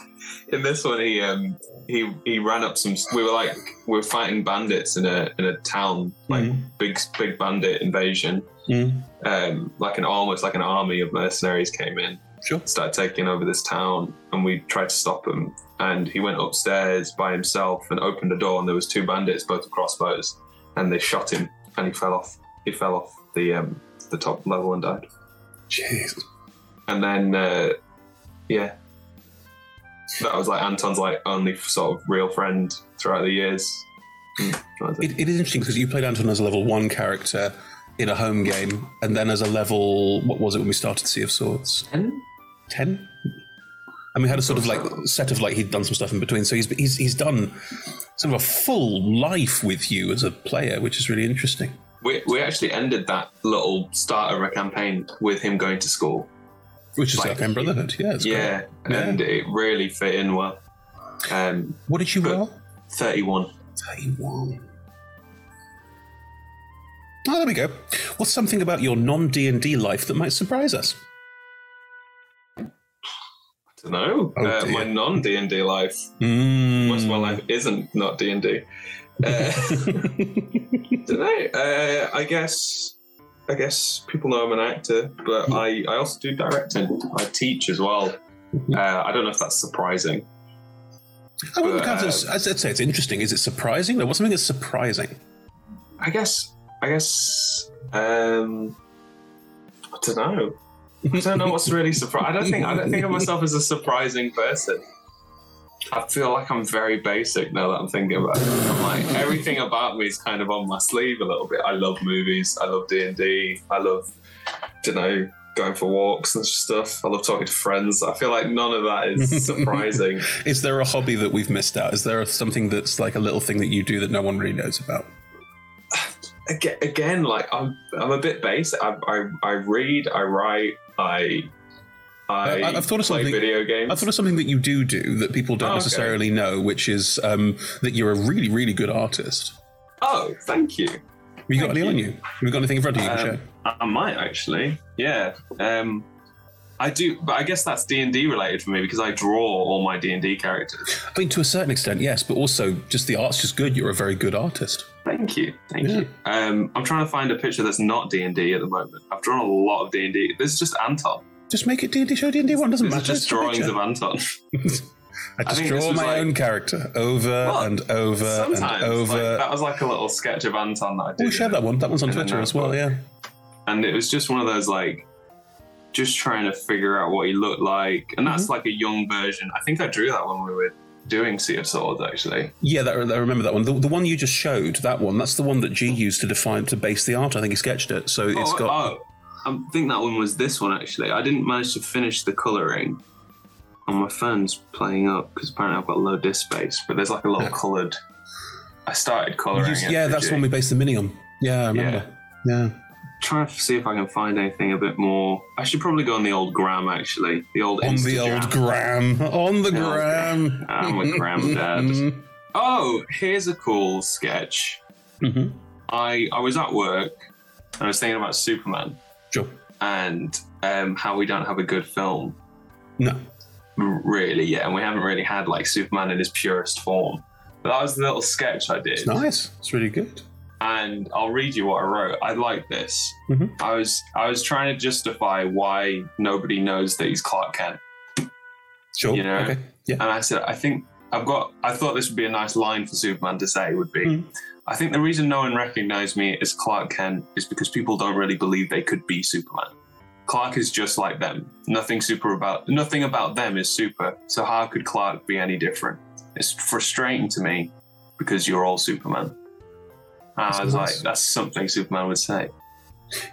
[SPEAKER 3] In this one, he um he he ran up some. We were like we were fighting bandits in a in a town, like
[SPEAKER 2] Mhm.
[SPEAKER 3] big big bandit invasion.
[SPEAKER 2] Mm.
[SPEAKER 3] Um, like an almost like an army of mercenaries came in,
[SPEAKER 2] Sure.
[SPEAKER 3] started taking over this town, and we tried to stop him. And he went upstairs by himself and opened the door, and there was two bandits, both with crossbows, and they shot him, and he fell off. He fell off the um the top level and died
[SPEAKER 2] Jeez.
[SPEAKER 3] and then uh, yeah that was like anton's like only sort of real friend throughout the years Hmm, that was it.
[SPEAKER 2] It, it is interesting because you played Anton as a level one character in a home game, and then as a level, what was it when we started Sea of Swords?
[SPEAKER 3] Ten?
[SPEAKER 2] 10 and we had a sort of like set of like he'd done some stuff in between so he's he's, he's done sort of a full life with you as a player which is really interesting
[SPEAKER 3] we, we actually ended that little start of a campaign with him going to school
[SPEAKER 2] which is
[SPEAKER 3] Like-
[SPEAKER 2] like Brotherhood yeah, great.
[SPEAKER 3] yeah, and it really fit in well. Um
[SPEAKER 2] what did you roll?
[SPEAKER 3] 31
[SPEAKER 2] 31 oh there we go. What's something about your non-d&d life that might surprise us?
[SPEAKER 3] I don't know.
[SPEAKER 2] Oh,
[SPEAKER 3] uh, my non D&D life.
[SPEAKER 2] Mm.
[SPEAKER 3] most of my life isn't not D&D uh, don't know. Uh, I guess. I guess people know I'm an actor, but I, I also do directing. I teach as well. Uh, I don't know if that's surprising.
[SPEAKER 2] I wouldn't
[SPEAKER 3] But, uh,
[SPEAKER 2] I'd say it's interesting is it surprising was something that's surprising
[SPEAKER 3] I guess. I guess. Um, I don't know. I don't know what's really surprising. I don't think. I don't think of myself as a surprising person. I feel like I'm very basic now that I'm thinking about it. I'm like everything about me is kind of on my sleeve a little bit. I love movies. I love D and D. I love, don't know, going for walks and stuff. I love talking to friends. I feel like none of that is surprising.
[SPEAKER 2] is there a hobby that we've missed out is there something that's like a little thing that you do that no one really knows about
[SPEAKER 3] again, again like I'm, I'm a bit basic. I, I, I read, I write, I I,
[SPEAKER 2] I've thought of something-
[SPEAKER 3] video games.
[SPEAKER 2] I thought of something that you do do that people don't
[SPEAKER 3] Oh, okay.
[SPEAKER 2] necessarily know, which is um, that you're a really, really good artist.
[SPEAKER 3] oh, thank you.
[SPEAKER 2] Have you got
[SPEAKER 3] Thank
[SPEAKER 2] any on
[SPEAKER 3] you.
[SPEAKER 2] you? Have you got anything in front of you? you
[SPEAKER 3] Um, I might actually. Yeah. Um, I do, but I guess that's D and D related for me because I draw all my D and D characters.
[SPEAKER 2] I mean, to a certain extent, yes, but also just the art's just good. You're a very good artist.
[SPEAKER 3] Thank you, thank
[SPEAKER 2] Yeah.
[SPEAKER 3] you. Um, I'm trying to find a picture that's not D and D at the moment. I've drawn a lot of D and D. This is just Anton.
[SPEAKER 2] Just make it D&D show D&D one. Doesn't
[SPEAKER 3] This
[SPEAKER 2] matter.
[SPEAKER 3] is just
[SPEAKER 2] It's a
[SPEAKER 3] drawings
[SPEAKER 2] picture.
[SPEAKER 3] of Anton.
[SPEAKER 2] I just
[SPEAKER 3] think this
[SPEAKER 2] draw
[SPEAKER 3] was
[SPEAKER 2] my
[SPEAKER 3] like-
[SPEAKER 2] own character over
[SPEAKER 3] Well,
[SPEAKER 2] and over
[SPEAKER 3] Sometimes
[SPEAKER 2] and over.
[SPEAKER 3] like, that was like a little sketch of Anton that I did.
[SPEAKER 2] we share that one. That one's on
[SPEAKER 3] in a
[SPEAKER 2] Twitter as well. Yeah.
[SPEAKER 3] notebook. and it was just one of those like just trying to figure out what he looked like and that's
[SPEAKER 2] Mm-hmm.
[SPEAKER 3] like a young version i think i drew that when we were doing sea of swords actually
[SPEAKER 2] Yeah, that, I remember that one. The, the one you just showed, that one, that's the one that G used to define to base the art. I think he sketched it. So it's
[SPEAKER 3] oh,
[SPEAKER 2] got.
[SPEAKER 3] oh, i think that one was this one actually i didn't manage to finish the coloring on my phone's playing up because apparently i've got low disk space but there's like a lot
[SPEAKER 2] Yeah.
[SPEAKER 3] colored i started coloring
[SPEAKER 2] Used- yeah, that's one we based the mini on. Yeah, I remember. Yeah.
[SPEAKER 3] trying to see if i can find anything a bit more i should probably go on the old gram actually the old
[SPEAKER 2] On the old gram. On the gram.
[SPEAKER 3] I'm a gram dad. Oh, here's a cool sketch.
[SPEAKER 2] Mhm.
[SPEAKER 3] I I was at work and I was thinking about Superman
[SPEAKER 2] Sure.
[SPEAKER 3] and um, how we don't have a good film
[SPEAKER 2] No.
[SPEAKER 3] really yeah. and we haven't really had like Superman in his purest form. But that was the little sketch I did,
[SPEAKER 2] It's nice. It's really good.
[SPEAKER 3] and I'll read you what I wrote. I like this.
[SPEAKER 2] Mhm.
[SPEAKER 3] I was I was trying to justify why nobody knows that he's Clark Kent.
[SPEAKER 2] Sure.
[SPEAKER 3] You know?
[SPEAKER 2] Okay. Yeah.
[SPEAKER 3] And I said, I think I've got, I thought this would be a nice line for Superman to say would be,
[SPEAKER 2] Mm.
[SPEAKER 3] I think the reason no one recognized me as Clark Kent is because people don't really believe they could be Superman. Clark is just like them. Nothing super about, nothing about them is super. So how could Clark be any different? It's frustrating to me because you're all Superman. And I
[SPEAKER 2] That's
[SPEAKER 3] was
[SPEAKER 2] nice.
[SPEAKER 3] like, that's something Superman would say.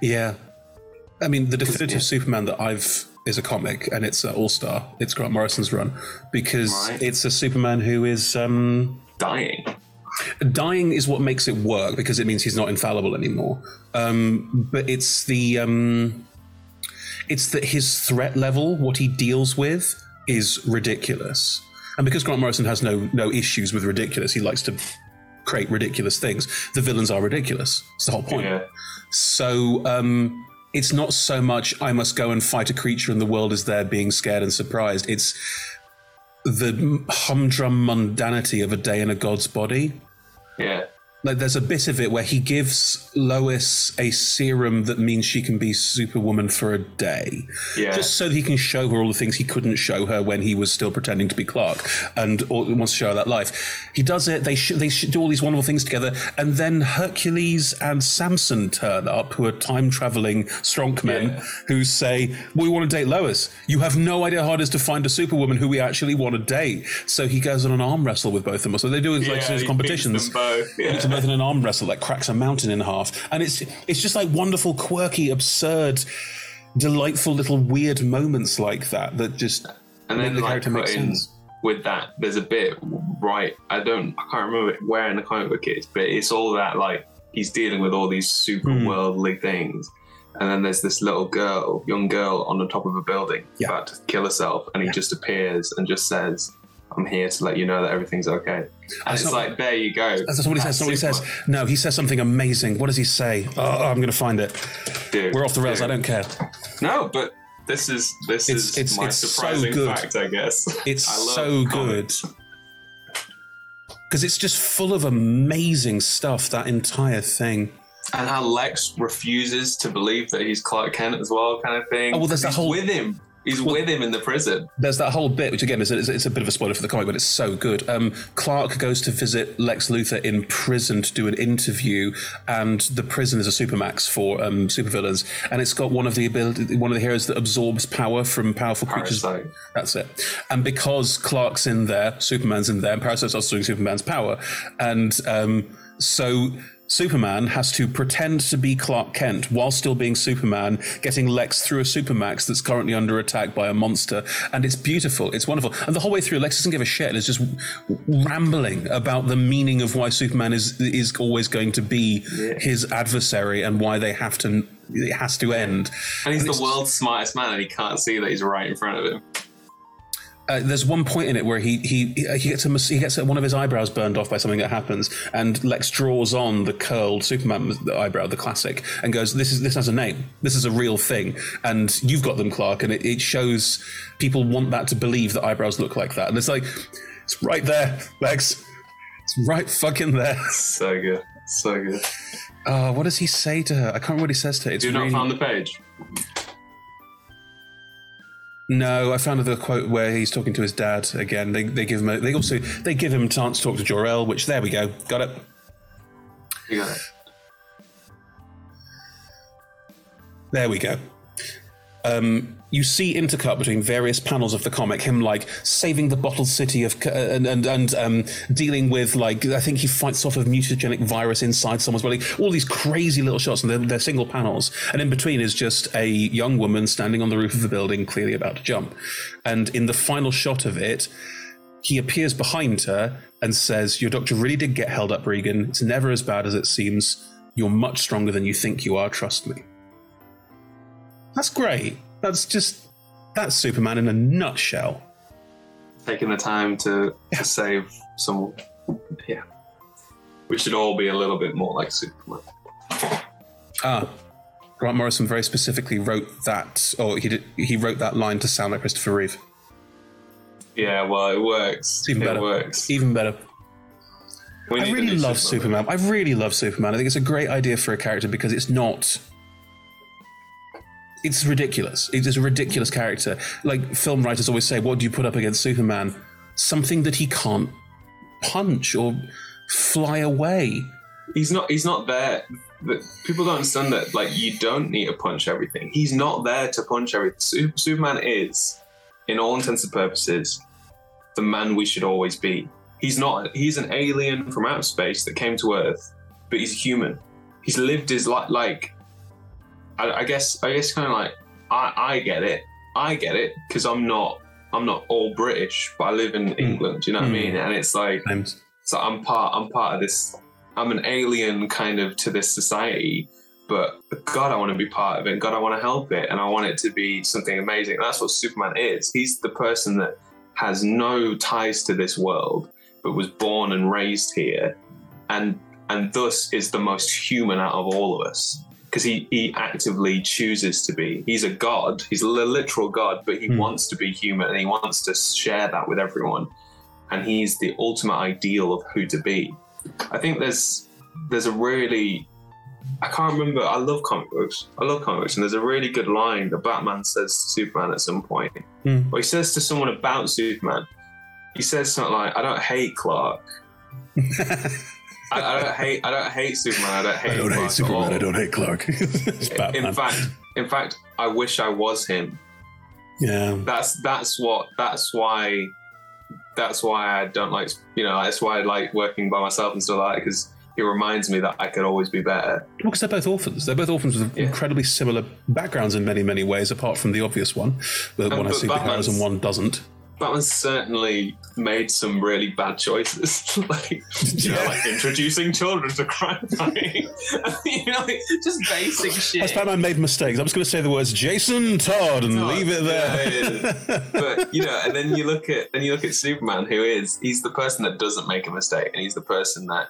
[SPEAKER 2] Yeah. I mean, the definitive
[SPEAKER 3] yeah.
[SPEAKER 2] Superman that I've is a comic, and it's uh, All Star. It's Grant Morrison's run because
[SPEAKER 3] Right.
[SPEAKER 2] it's a Superman who is um,
[SPEAKER 3] Dying.
[SPEAKER 2] Dying is what makes it work because it means he's not infallible anymore. Um, but it's the um, it's that his threat level, what he deals with, is ridiculous. And because Grant Morrison has no no issues with ridiculous, he likes to create ridiculous things. The villains are ridiculous. It's the whole point.
[SPEAKER 3] Yeah.
[SPEAKER 2] So um, it's not so much I must go and fight a creature and the world is there being scared and surprised. It's the humdrum mundanity of a day in a god's body.
[SPEAKER 3] Yeah.
[SPEAKER 2] Like there's a bit of it where he gives Lois a serum that means she can be Superwoman for a day,
[SPEAKER 3] Yeah.
[SPEAKER 2] just so he can show her all the things he couldn't show her when he was still pretending to be Clark and or, wants to show her that life. He does it. They sh- they sh- do all these wonderful things together, and then Hercules and Samson turn up, who are time traveling strongmen,
[SPEAKER 3] Yeah.
[SPEAKER 2] who say, "We want to date Lois. You have no idea how hard it is to find a Superwoman who we actually want to date." So he goes on an arm wrestle with both of them. So they do like
[SPEAKER 3] Yeah,
[SPEAKER 2] these competitions
[SPEAKER 3] both, yeah.
[SPEAKER 2] Beats them both in an arm wrestle that cracks a mountain in half, and it's it's just like wonderful, quirky, absurd, delightful little weird moments like that that just
[SPEAKER 3] and then
[SPEAKER 2] the
[SPEAKER 3] like
[SPEAKER 2] character make
[SPEAKER 3] put in
[SPEAKER 2] sense.
[SPEAKER 3] with that there's a bit right i don't i can't remember where in the comic book it is but it's all that like he's dealing with all these super
[SPEAKER 2] Hmm.
[SPEAKER 3] worldly things and then there's this little girl young girl on the top of a building
[SPEAKER 2] Yeah.
[SPEAKER 3] about to kill herself and he just appears and just says i'm here to let you know that everything's okay and it's like there you go
[SPEAKER 2] That's what he says. That's says. No, he says something amazing. What does he say? Oh, oh I'm going to find it.
[SPEAKER 3] Dude,
[SPEAKER 2] We're off the rails.
[SPEAKER 3] dude.
[SPEAKER 2] I don't care.
[SPEAKER 3] no but this is this
[SPEAKER 2] It's-
[SPEAKER 3] is
[SPEAKER 2] it's-
[SPEAKER 3] my
[SPEAKER 2] it's so
[SPEAKER 3] surprising
[SPEAKER 2] good.
[SPEAKER 3] fact i guess
[SPEAKER 2] It's
[SPEAKER 3] I
[SPEAKER 2] so
[SPEAKER 3] comics.
[SPEAKER 2] good because it's just full of amazing stuff. That entire thing.
[SPEAKER 3] and how Lex refuses to believe that he's Clark Kent as well, kind of thing.
[SPEAKER 2] Oh, well, there's that whole-
[SPEAKER 3] with him. He's with him in the prison.
[SPEAKER 2] There's that whole bit, which again is it's, it's a bit of a spoiler for the comic, but it's so good. Um, Clark goes to visit Lex Luthor in prison to do an interview, and the prison is a supermax for um, supervillains, and it's got one of the ability, one of the heroes that absorbs power from powerful creatures.
[SPEAKER 3] Parasite.
[SPEAKER 2] That's it. And because Clark's in there, Superman's in there, and Parasite's also doing Superman's power, and um, so Superman has to pretend to be Clark Kent while still being Superman, getting Lex through a Supermax that's currently under attack by a monster. And it's beautiful. It's wonderful. And the whole way through, Lex doesn't give a shit and is just rambling about the meaning of why Superman is is always going to be his adversary and why they have to it has to end.
[SPEAKER 3] And he's
[SPEAKER 2] it's-
[SPEAKER 3] the world's smartest man, and he can't see that he's right in front of him.
[SPEAKER 2] Uh, there's one point in it where he he he gets a mas- he gets one of his eyebrows burned off by something that happens, and Lex draws on the curled Superman eyebrow, the classic, and goes, "This is this has a name. This is a real thing, and you've got them, Clark." And it, it shows people want that to believe that eyebrows look like that, and it's like it's right there, Lex. It's right fucking there.
[SPEAKER 3] So good, so good.
[SPEAKER 2] Uh, what does he say to her? I can't remember what he says to her. It's
[SPEAKER 3] Do you not
[SPEAKER 2] really-
[SPEAKER 3] found the page?
[SPEAKER 2] No, I found the quote where he's talking to his dad again. They, they give him a, they also they give him a chance to talk to Jor El, which there we go, got it.
[SPEAKER 3] You got it.
[SPEAKER 2] There we go. Um, you see intercut between various panels of the comic, him like saving the bottled city of uh, and and, and um, dealing with like I think he fights off a mutagenic virus inside someone's body. All these crazy little shots, and they're, they're single panels. And in between is just a young woman standing on the roof of a building, clearly about to jump. And in the final shot of it, he appears behind her and says, "Your doctor really did get held up, Regan. It's never as bad as it seems. You're much stronger than you think you are. Trust me." That's great. That's just that's Superman in a nutshell.
[SPEAKER 3] Taking the time to, to save some. Yeah. We should all be a little bit more like Superman.
[SPEAKER 2] Ah, Grant Morrison very specifically wrote that, or he did, he wrote that line to sound like Christopher Reeve.
[SPEAKER 3] Yeah, well, it works.
[SPEAKER 2] It's even
[SPEAKER 3] it
[SPEAKER 2] better.
[SPEAKER 3] works.
[SPEAKER 2] Even better.
[SPEAKER 3] We
[SPEAKER 2] I really love Superman. I really love Superman. I think it's a great idea for a character because it's not. It's ridiculous. It is a ridiculous character. Like film writers always say, what do you put up against Superman? Something that he can't punch or fly away.
[SPEAKER 3] He's not. He's not there. People don't understand that. Like, you don't need to punch everything. He's not there to punch everything. Su- Superman is, in all intents and purposes, the man we should always be. He's not. He's an alien from outer space that came to Earth, but he's human. He's lived his life. Like, I, I guess. I guess kind of like I. I get it. I get it because I'm not. I'm not all British, but I live in England. You know what I
[SPEAKER 2] Mm.
[SPEAKER 3] mean? And it's like.
[SPEAKER 2] Times.
[SPEAKER 3] So I'm part. I'm part of this. I'm an alien kind of to this society, but God, I want to be part of it. God, I want to help it, and I want it to be something amazing. And that's what Superman is. He's the person that has no ties to this world, but was born and raised here, and and thus is the most human out of all of us because he he actively chooses to be. He's a god. He's a literal god, but he
[SPEAKER 2] Hmm.
[SPEAKER 3] wants to be human, and he wants to share that with everyone and he's the ultimate ideal of who to be. I think there's there's a really I can't remember. I love comic books. I love comic books, and there's a really good line that Batman says to Superman at some point.
[SPEAKER 2] Hmm.
[SPEAKER 3] Or he says to someone about Superman. He says something like, "I don't hate Clark. I, I don't hate. I don't hate Superman. I don't hate.
[SPEAKER 2] I don't
[SPEAKER 3] Clark
[SPEAKER 2] hate
[SPEAKER 3] at
[SPEAKER 2] Superman. I don't hate Clark.
[SPEAKER 3] In fact, in fact, I wish I was him.
[SPEAKER 2] yeah.
[SPEAKER 3] that's that's what that's why that's why I don't like you know that's why I like working by myself and stuff like that because it reminds me that I could always be better.
[SPEAKER 2] Well, because they're both orphans. They're both orphans with
[SPEAKER 3] Yeah.
[SPEAKER 2] incredibly similar backgrounds in many, many ways, apart from the obvious one, where
[SPEAKER 3] Um,
[SPEAKER 2] one has superpowers and one doesn't.
[SPEAKER 3] Batman's certainly made some really bad choices, like you know, like introducing children to crime fighting, you know, like, just basic shit.
[SPEAKER 2] Has Batman made mistakes? I'm just going to say the words Jason Todd and
[SPEAKER 3] Todd,
[SPEAKER 2] leave it
[SPEAKER 3] yeah,
[SPEAKER 2] there.
[SPEAKER 3] but you know, and then you look at then you look at Superman, who is he's the person that doesn't make a mistake, and he's the person that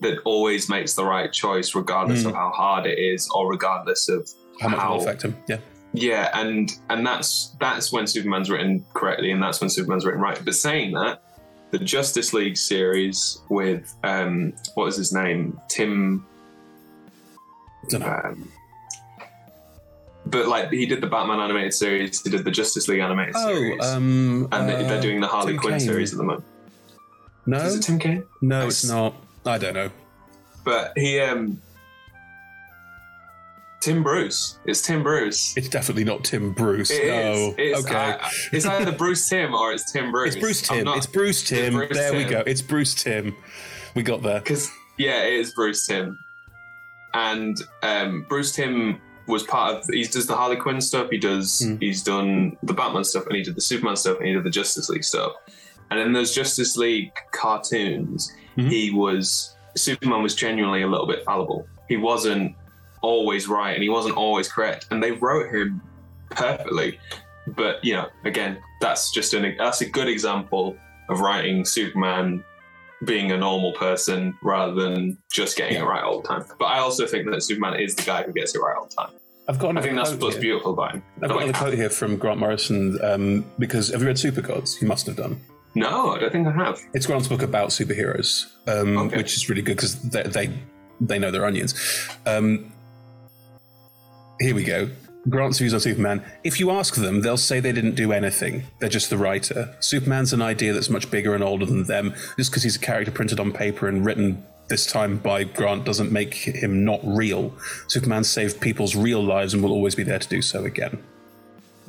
[SPEAKER 3] that always makes the right choice, regardless of mm. how hard it is, or regardless of
[SPEAKER 2] How much will it affect him? Yeah.
[SPEAKER 3] Yeah, and and that's that's when Superman's written correctly, and that's when Superman's written right. But saying that, the Justice League series with um, what was his name, Tim.
[SPEAKER 2] Don't know.
[SPEAKER 3] Um, but like he did the Batman animated series, he did the Justice League animated
[SPEAKER 2] Oh,
[SPEAKER 3] series,
[SPEAKER 2] um,
[SPEAKER 3] and
[SPEAKER 2] uh,
[SPEAKER 3] they're doing the Harley
[SPEAKER 2] Tim
[SPEAKER 3] Quinn
[SPEAKER 2] Kane.
[SPEAKER 3] series at the moment.
[SPEAKER 2] No,
[SPEAKER 3] Is it Tim Kane?
[SPEAKER 2] no, it's not. I don't know.
[SPEAKER 3] But he, um, Tim Bruce. It's Tim Bruce.
[SPEAKER 2] It's definitely not Tim Bruce.
[SPEAKER 3] It is.
[SPEAKER 2] no.
[SPEAKER 3] It's,
[SPEAKER 2] okay.
[SPEAKER 3] I- it's either Bruce Timm or it's Tim Bruce.
[SPEAKER 2] it's Bruce Timm.
[SPEAKER 3] not-
[SPEAKER 2] it's Bruce Timm.
[SPEAKER 3] Bruce
[SPEAKER 2] there we go. It's Bruce Timm. We got there.
[SPEAKER 3] Because yeah, it is Bruce Timm. and um, Bruce Timm was part of. He does the Harley Quinn stuff. He does.
[SPEAKER 2] Hmm.
[SPEAKER 3] He's done the Batman stuff, and he did the Superman stuff, and he did the Justice League stuff. And in those Justice League cartoons,
[SPEAKER 2] Mhm.
[SPEAKER 3] he was Superman was genuinely a little bit fallible. He wasn't always right, and he wasn't always correct. And they wrote him perfectly. But you know, again, that's just an that's a good example of writing Superman being a normal person rather than just getting it right all the time. But I also think that Superman is the guy who gets it right all the time.
[SPEAKER 2] I've got
[SPEAKER 3] I think that's
[SPEAKER 2] quote
[SPEAKER 3] what's
[SPEAKER 2] here.
[SPEAKER 3] beautiful about him.
[SPEAKER 2] I've got
[SPEAKER 3] Like,
[SPEAKER 2] another quote here from Grant Morrison um, because have you read Super Gods? You must have done.
[SPEAKER 3] no, I don't think I have.
[SPEAKER 2] It's Grant's book about superheroes, um,
[SPEAKER 3] Okay.
[SPEAKER 2] which is really good because they, they they know their onions. Um, here we go. Grant's views on Superman. If you ask them, they'll say they didn't do anything. They're just the writer. Superman's an idea that's much bigger and older than them. Just because he's a character printed on paper and written this time by Grant doesn't make him not real. Superman saved people's real lives and will always be there to do so again.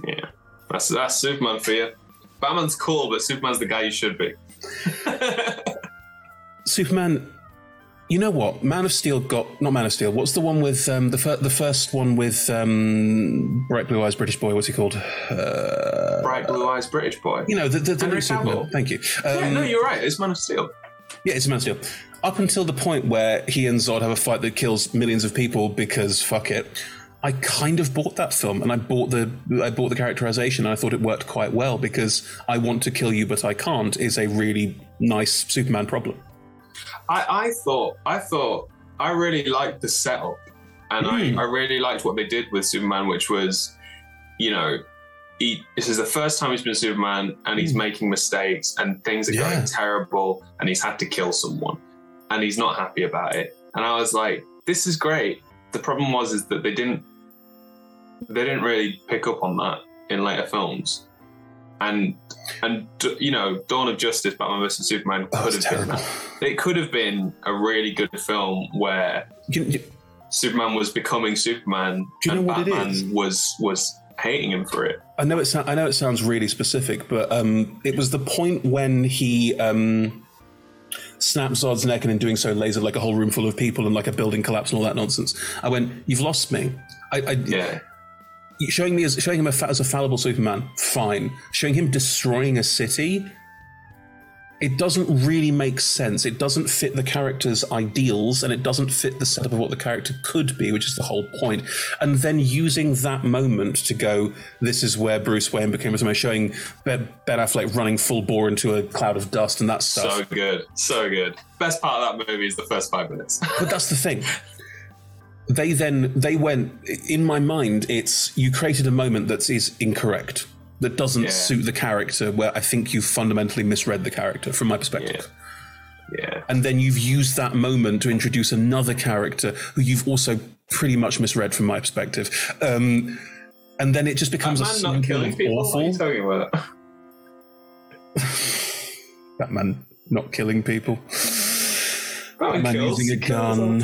[SPEAKER 3] Yeah, that's that's Superman for you. Batman's cool, but Superman's the guy you should be.
[SPEAKER 2] Superman. You know what? Man of Steel got not Man of Steel. What's the one with um, the fir- the first one with um, bright blue eyes British boy? What's he called? Uh,
[SPEAKER 3] Bright blue eyes British boy.
[SPEAKER 2] you know the the, the
[SPEAKER 3] Henry. Cavill.
[SPEAKER 2] Thank you. Um,
[SPEAKER 3] yeah, no, you're right. It's Man of Steel.
[SPEAKER 2] yeah, it's Man of Steel. Up until the point where he and Zod have a fight that kills millions of people because fuck it. I kind of bought that film and I bought the I bought the characterization and I thought it worked quite well because I want to kill you but I can't is a really nice Superman problem.
[SPEAKER 3] I, I thought I thought I really liked the setup, and
[SPEAKER 2] Mm.
[SPEAKER 3] I, I really liked what they did with Superman, which was, you know, he this is the first time he's been Superman, and he's making mistakes, and things are
[SPEAKER 2] Hmm. Yeah.
[SPEAKER 3] going terrible, and he's had to kill someone, and he's not happy about it. And I was like, this is great. The problem was is that they didn't they didn't really pick up on that in later films. And and you know, Dawn of Justice, Batman vs Superman
[SPEAKER 2] Oh,
[SPEAKER 3] could have been that it could have been a really good film where
[SPEAKER 2] You- you-
[SPEAKER 3] Superman was becoming Superman
[SPEAKER 2] Do you
[SPEAKER 3] and
[SPEAKER 2] know what
[SPEAKER 3] Batman
[SPEAKER 2] is?
[SPEAKER 3] was was hating him for it.
[SPEAKER 2] I know it. I know it sounds really specific, but um, it was the point when he um, snapped Zod's neck, and in doing so, lasered like a whole room full of people, and like a building collapse and all that nonsense. I went, "You've lost me." I, I
[SPEAKER 3] Yeah.
[SPEAKER 2] Showing me as showing him a fa- as a fallible Superman, fine. Showing him destroying a city, it doesn't really make sense. It doesn't fit the character's ideals, and it doesn't fit the setup of what the character could be, which is the whole point. And then using that moment to go, this is where Bruce Wayne became Superman, showing Ben, ben Affleck running full bore into a cloud of dust and that stuff.
[SPEAKER 3] So good. So good. Best part of that movie is the first five minutes.
[SPEAKER 2] But that's the thing. They then they went in my mind. It's you created a moment that is incorrect, that doesn't
[SPEAKER 3] Yeah.
[SPEAKER 2] suit the character. Where I think you fundamentally misread the character from my perspective.
[SPEAKER 3] yeah.
[SPEAKER 2] And then you've used that moment to introduce another character who you've also pretty much misread from my perspective. Um, and then it just becomes a
[SPEAKER 3] Man not
[SPEAKER 2] simple
[SPEAKER 3] killing
[SPEAKER 2] and
[SPEAKER 3] people. What are you
[SPEAKER 2] awful.
[SPEAKER 3] about?
[SPEAKER 2] Batman not killing people.
[SPEAKER 3] Batman kills-
[SPEAKER 2] using a gun.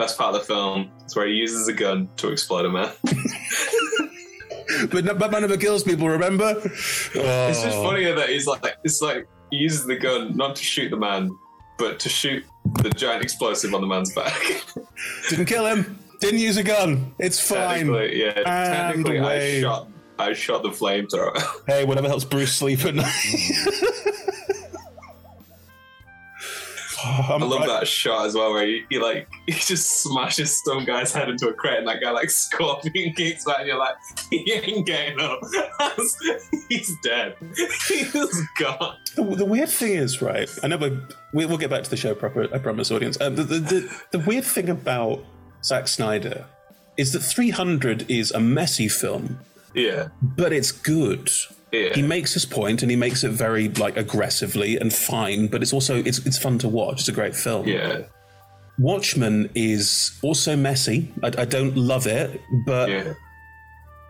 [SPEAKER 3] Best part of the film is where he uses a gun to explode a man.
[SPEAKER 2] But no- Batman never kills people. Remember?
[SPEAKER 3] It's
[SPEAKER 2] Oh.
[SPEAKER 3] just funnier that he's like, it's like he uses the gun not to shoot the man, but to shoot the giant explosive on the man's back.
[SPEAKER 2] Didn't kill him. Didn't use a gun. It's fine.
[SPEAKER 3] technically, yeah.
[SPEAKER 2] And
[SPEAKER 3] technically,
[SPEAKER 2] away.
[SPEAKER 3] I shot, I shot the flamethrower.
[SPEAKER 2] Hey, whatever helps Bruce sleep at night. I'm
[SPEAKER 3] I love
[SPEAKER 2] right-
[SPEAKER 3] that shot as well, where he, he like he just smashes some guy's head into a crate, and that guy like scorpion kicks back, and you're like, he ain't getting up. He's dead. He's gone.
[SPEAKER 2] The, the weird thing is, right? I know we, we- we'll get back to the show proper. I promise, audience. Um, the, the, the, the weird thing about Zack Snyder is that 300 is a messy film,
[SPEAKER 3] Yeah,
[SPEAKER 2] but it's good.
[SPEAKER 3] Yeah,
[SPEAKER 2] He makes his point, and he makes it very like aggressively and fine. But it's also it's it's fun to watch. It's a great film.
[SPEAKER 3] yeah,
[SPEAKER 2] Watchmen is also messy. I, I don't love it, but
[SPEAKER 3] yeah.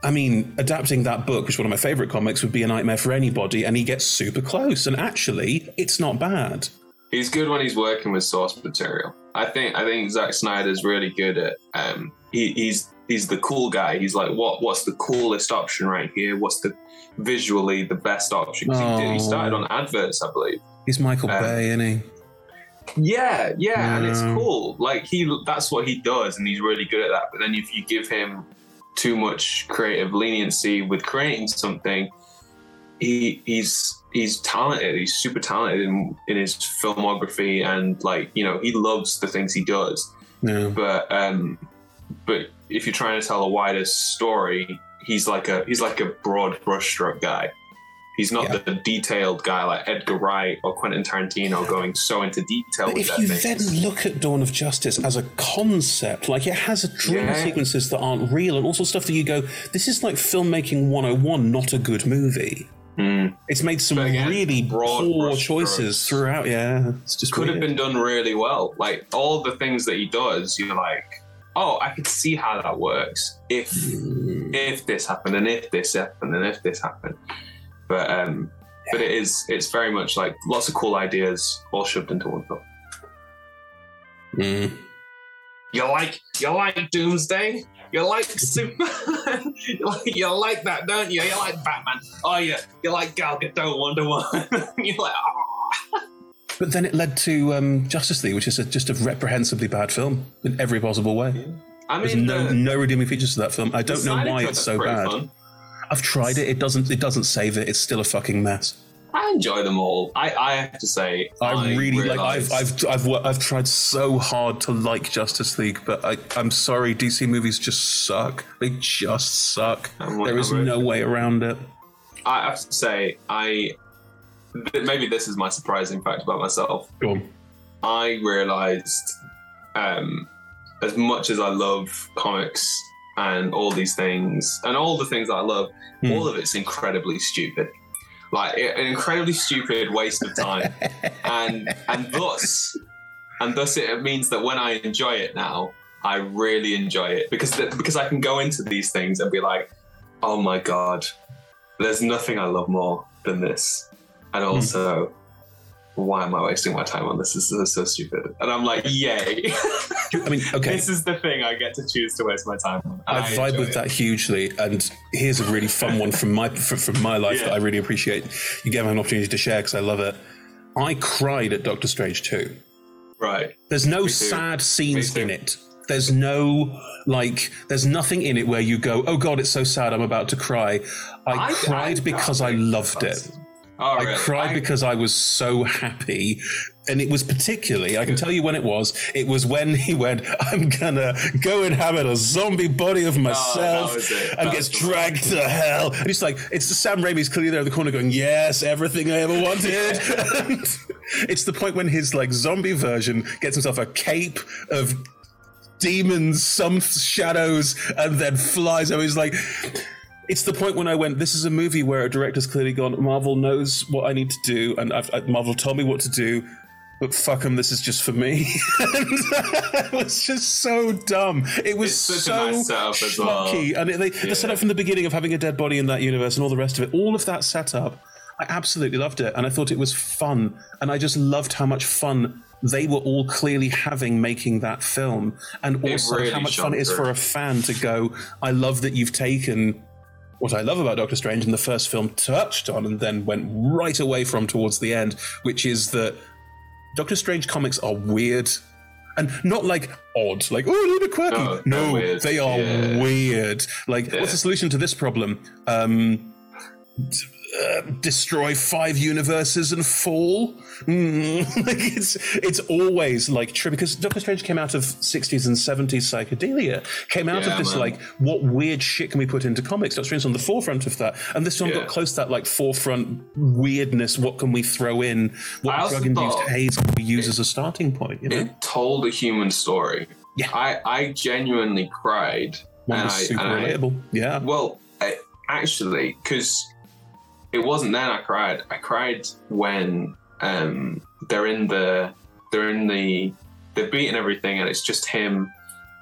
[SPEAKER 2] I mean, adapting that book, which is one of my favorite comics, would be a nightmare for anybody. And he gets super close, and actually, it's not bad.
[SPEAKER 3] He's good when he's working with source material. I think I think Zack Snyder's really good at um he, he's he's the cool guy. He's like what what's the coolest option right here? What's the visually the best option? 'Cause He, did, he
[SPEAKER 2] Oh.
[SPEAKER 3] started on adverts, I believe.
[SPEAKER 2] He's Michael
[SPEAKER 3] Um,
[SPEAKER 2] Bay, isn't he?
[SPEAKER 3] Yeah, yeah, and it's
[SPEAKER 2] Yeah.
[SPEAKER 3] cool. Like he, that's what he does, and he's really good at that. But then if you give him too much creative leniency with creating something, he he's he's talented. He's super talented in in his filmography, and like you know, he loves the things he does. But um, but if you're trying to tell a wider story, he's like a he's like a broad brushstroke guy. He's not
[SPEAKER 2] Yeah.
[SPEAKER 3] the detailed guy like Edgar Wright or Quentin Tarantino going so into detail
[SPEAKER 2] But if you
[SPEAKER 3] things.
[SPEAKER 2] then look at Dawn of Justice as a concept, like it has dream
[SPEAKER 3] Yeah.
[SPEAKER 2] sequences that aren't real and all sorts of stuff that you go, this is like filmmaking 101, not a good movie.
[SPEAKER 3] Hmm.
[SPEAKER 2] It's made some
[SPEAKER 3] again,
[SPEAKER 2] really
[SPEAKER 3] broad
[SPEAKER 2] poor choices
[SPEAKER 3] strokes.
[SPEAKER 2] throughout. Yeah, it's just
[SPEAKER 3] could have been done really well. Like all the things that he does, you're like, oh, I could see how that works if
[SPEAKER 2] Hmm.
[SPEAKER 3] if this happened and if this happened and if this happened. But um, but it is it's very much like lots of cool ideas all shoved into one film.
[SPEAKER 2] Mm.
[SPEAKER 3] You like you like Doomsday. You like Superman. you, like, you like that, don't you? You like Batman. Oh yeah. You like Gal Gadot, Wonder Woman. you're like, oh.
[SPEAKER 2] But then it led to um, Justice League, which is a, just a reprehensibly bad film in every possible way.
[SPEAKER 3] I
[SPEAKER 2] There's no
[SPEAKER 3] the,
[SPEAKER 2] no redeeming features to that film. I don't know why it's so bad.
[SPEAKER 3] fun.
[SPEAKER 2] I've tried it. It doesn't. It doesn't save it. It's still a fucking mess.
[SPEAKER 3] I enjoy them all. I, I have to say,
[SPEAKER 2] I, really like. I've I've I've I've tried so hard to like Justice League, but I I'm sorry, DC movies just suck. They just suck. There is no way around it.
[SPEAKER 3] I have to say, I maybe this is my surprising fact about myself.
[SPEAKER 2] Go on.
[SPEAKER 3] I realized, um, as much as I love comics and all these things and all the things that I love,
[SPEAKER 2] Hmm.
[SPEAKER 3] all of it's incredibly stupid. Like an incredibly stupid waste of time, and and thus, and thus it means that when I enjoy it now, I really enjoy it because th- because I can go into these things and be like, oh my god, there's nothing I love more than this, and hmm. also. Why am I wasting my time on this? This is so stupid. And I'm like, yay.
[SPEAKER 2] I mean, okay.
[SPEAKER 3] This is the thing I get to choose to waste my time on. and
[SPEAKER 2] I vibe with
[SPEAKER 3] it.
[SPEAKER 2] that hugely, and here's a really fun one from my fr- from my life that I really appreciate. You gave me an opportunity to share because I love it. I cried at Doctor Strange 2.
[SPEAKER 3] Right.
[SPEAKER 2] There's no sad scenes in it. There's no like. There's nothing in it where you go, "Oh God, it's so sad. I'm about to cry." I, cried because I loved it.
[SPEAKER 3] Oh,
[SPEAKER 2] I
[SPEAKER 3] really?
[SPEAKER 2] cried
[SPEAKER 3] I-
[SPEAKER 2] because I was so happy. And it was particularly, I can tell you when it was. It was when he went, I'm gonna go and have a zombie body of oh, myself
[SPEAKER 3] was it.
[SPEAKER 2] and gets
[SPEAKER 3] was the
[SPEAKER 2] dragged to hell. And it's like, it's Sam Raimi's clearly there in the corner going, Yes, everything I ever wanted. it's the point when his like zombie version gets himself a cape of demons, some shadows, and then flies over. He's like, it's the point when I went, this is a movie where a director's clearly gone, Marvel knows what I need to do, and I've, I, Marvel told me what to do, but fuck them, this is just for me. and it was just so dumb. It was
[SPEAKER 3] It's such a
[SPEAKER 2] so
[SPEAKER 3] nice well.
[SPEAKER 2] And it, they, the
[SPEAKER 3] Yeah.
[SPEAKER 2] setup from the beginning of having a dead body in that universe and all the rest of it, all of that setup, I absolutely loved it. And I thought it was fun. And I just loved how much fun they were all clearly having making that film. And also
[SPEAKER 3] really
[SPEAKER 2] how much fun it is for a fan to go, I love that you've taken what I love about Doctor Strange in the first film touched on and then went right away from towards the end, which is that Doctor Strange comics are weird. And not like odd, like, oh, a little bit quirky.
[SPEAKER 3] No,
[SPEAKER 2] No,
[SPEAKER 3] weird.
[SPEAKER 2] they are
[SPEAKER 3] Yeah.
[SPEAKER 2] weird. Like,
[SPEAKER 3] Yeah.
[SPEAKER 2] what's the solution to this problem? Um, uh, destroy five universes and fall. Mm. like it's it's always like true because Doctor Strange came out of 60s and 70s psychedelia, came out
[SPEAKER 3] Yeah,
[SPEAKER 2] of this
[SPEAKER 3] man.
[SPEAKER 2] like what weird shit can we put into comics? Doctor Strange's on the forefront of that, and this one
[SPEAKER 3] Yeah.
[SPEAKER 2] got close to that like forefront weirdness. What can we throw in? What drug induced haze can we use as a starting point? You know,
[SPEAKER 3] It told a human story.
[SPEAKER 2] Yeah.
[SPEAKER 3] I, I genuinely cried.
[SPEAKER 2] one
[SPEAKER 3] and
[SPEAKER 2] was
[SPEAKER 3] I-
[SPEAKER 2] super
[SPEAKER 3] and I-
[SPEAKER 2] relatable. Yeah,
[SPEAKER 3] Well, I, actually, because it wasn't then I cried. I cried when um, they're in the they're in the they're beating everything, and it's just him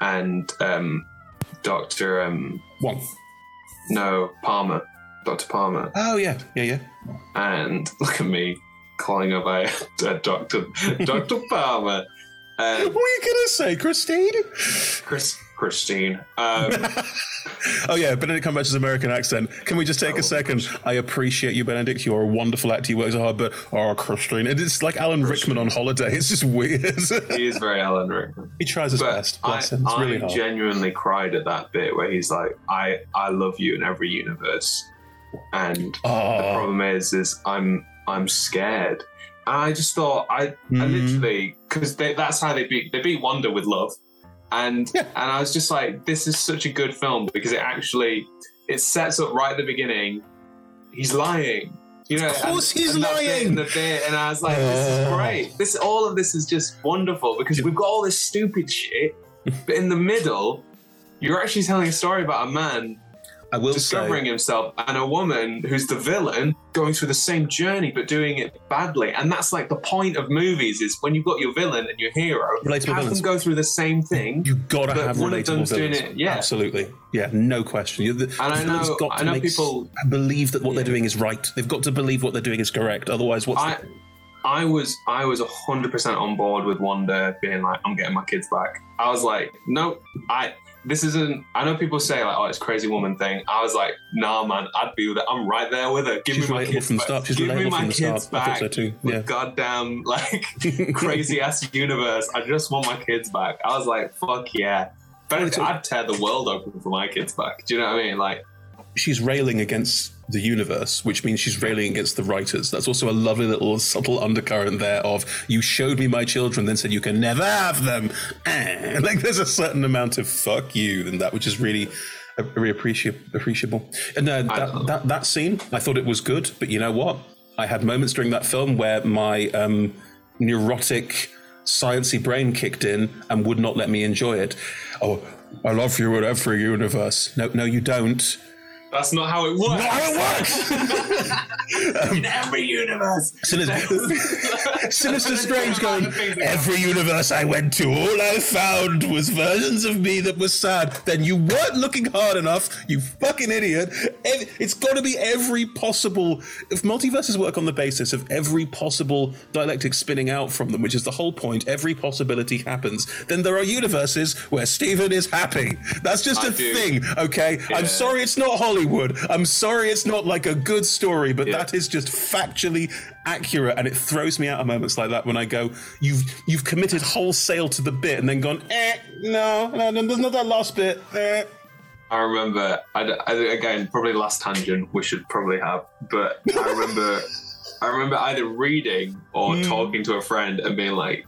[SPEAKER 3] and um, Doctor um,
[SPEAKER 2] one.
[SPEAKER 3] no Palmer, Doctor Palmer,
[SPEAKER 2] Oh yeah, yeah, yeah.
[SPEAKER 3] and look at me calling her by uh, Doctor Doctor Palmer. Um,
[SPEAKER 2] What were you gonna say, Christine?
[SPEAKER 3] Chris Christine. Um,
[SPEAKER 2] Oh yeah, Benedict Cumberbatch's American accent. Can we just take a second? I appreciate you, Benedict. You're a wonderful actor. You work so hard, but oh, Christine, and it's like Alan Rickman on holiday. It's just weird.
[SPEAKER 3] he is very Alan Rickman.
[SPEAKER 2] he tries his
[SPEAKER 3] But
[SPEAKER 2] best.
[SPEAKER 3] I,
[SPEAKER 2] Bless him. It's really
[SPEAKER 3] I
[SPEAKER 2] hard.
[SPEAKER 3] genuinely cried at that bit where he's like, "I I love you in every universe," and the
[SPEAKER 2] Oh,
[SPEAKER 3] problem is, is I'm I'm scared. And I just thought I I
[SPEAKER 2] Mhm.
[SPEAKER 3] literally because that's how they beat they beat Wanda with love, and and I was just like, this is such a good film because it actually it sets up right at the beginning. He's lying. You know,
[SPEAKER 2] Of course
[SPEAKER 3] and,
[SPEAKER 2] he's
[SPEAKER 3] and
[SPEAKER 2] lying.
[SPEAKER 3] And the bit, and I was like, "This is
[SPEAKER 2] Oh.
[SPEAKER 3] great. This all of this is just wonderful because we've got all this stupid shit, but in the middle, you're actually telling a story about a man
[SPEAKER 2] I will
[SPEAKER 3] discovering
[SPEAKER 2] say,
[SPEAKER 3] himself and a woman who's the villain going through the same journey but doing it badly and that's like the point of movies is when you've got your villain and your hero have
[SPEAKER 2] villains.
[SPEAKER 3] them go through the same thing
[SPEAKER 2] you gotta have
[SPEAKER 3] one of
[SPEAKER 2] relatable
[SPEAKER 3] them's doing
[SPEAKER 2] villains.
[SPEAKER 3] it- yeah.
[SPEAKER 2] absolutely. Yeah, no question. The,
[SPEAKER 3] And I know-
[SPEAKER 2] got
[SPEAKER 3] I know
[SPEAKER 2] make
[SPEAKER 3] people-
[SPEAKER 2] believe that what they're doing is right. They've got to believe what they're doing is correct. Otherwise, what's
[SPEAKER 3] I,
[SPEAKER 2] the
[SPEAKER 3] I was I was hundred percent on board with Wanda being like, I'm getting my kids back. I was like, no, I this isn't I know people say like, oh, it's crazy woman thing. I was like, nah man, I'd be with it. I'm right there with her. Give
[SPEAKER 2] She's
[SPEAKER 3] me my kids
[SPEAKER 2] from
[SPEAKER 3] back.
[SPEAKER 2] start. She's
[SPEAKER 3] Give me my kids
[SPEAKER 2] start. I
[SPEAKER 3] back.
[SPEAKER 2] so too.
[SPEAKER 3] with
[SPEAKER 2] Yeah.
[SPEAKER 3] goddamn like crazy ass universe. I just want my kids back. I was like, fuck yeah. But
[SPEAKER 2] Well, it's a-
[SPEAKER 3] I'd tear the world open for my kids back. Do you know what I mean? Like,
[SPEAKER 2] she's railing against the universe, which means she's railing against the writers. That's also a lovely little subtle undercurrent there of you showed me my children, then said you can never have them. Eh. Like there's a certain amount of fuck you in that, which is really uh, very appreciable. And uh, that, that that scene, I thought it was good, but you know what? I had moments during that film where my um, neurotic sciency brain kicked in and would not let me enjoy it. Oh, I love you in every universe. No, no, you don't.
[SPEAKER 3] That's not how it works.
[SPEAKER 2] Not How it works.
[SPEAKER 3] In every universe.
[SPEAKER 2] Sinister, Sinister Strange going, every universe I went to, all I found was versions of me that was sad. Then you weren't looking hard enough, you fucking idiot. It's got to be every possible. If multiverses work on the basis of every possible dialectic spinning out from them, which is the whole point, every possibility happens, then there are universes where Stephen is happy. That's just
[SPEAKER 3] I
[SPEAKER 2] a
[SPEAKER 3] do.
[SPEAKER 2] thing, okay?
[SPEAKER 3] Yeah.
[SPEAKER 2] I'm sorry it's not Hollywood. I'm sorry it's not like a good story, but
[SPEAKER 3] Yeah.
[SPEAKER 2] that is just factually accurate, and it throws me out of moments like that when I go, "You've you've committed wholesale to the bit," and then gone, "Eh, no, no, no there's not that last bit." Eh.
[SPEAKER 3] I remember, I, I, again, probably last tangent we should probably have, but I remember, I remember either reading or
[SPEAKER 2] Hmm.
[SPEAKER 3] talking to a friend and being like,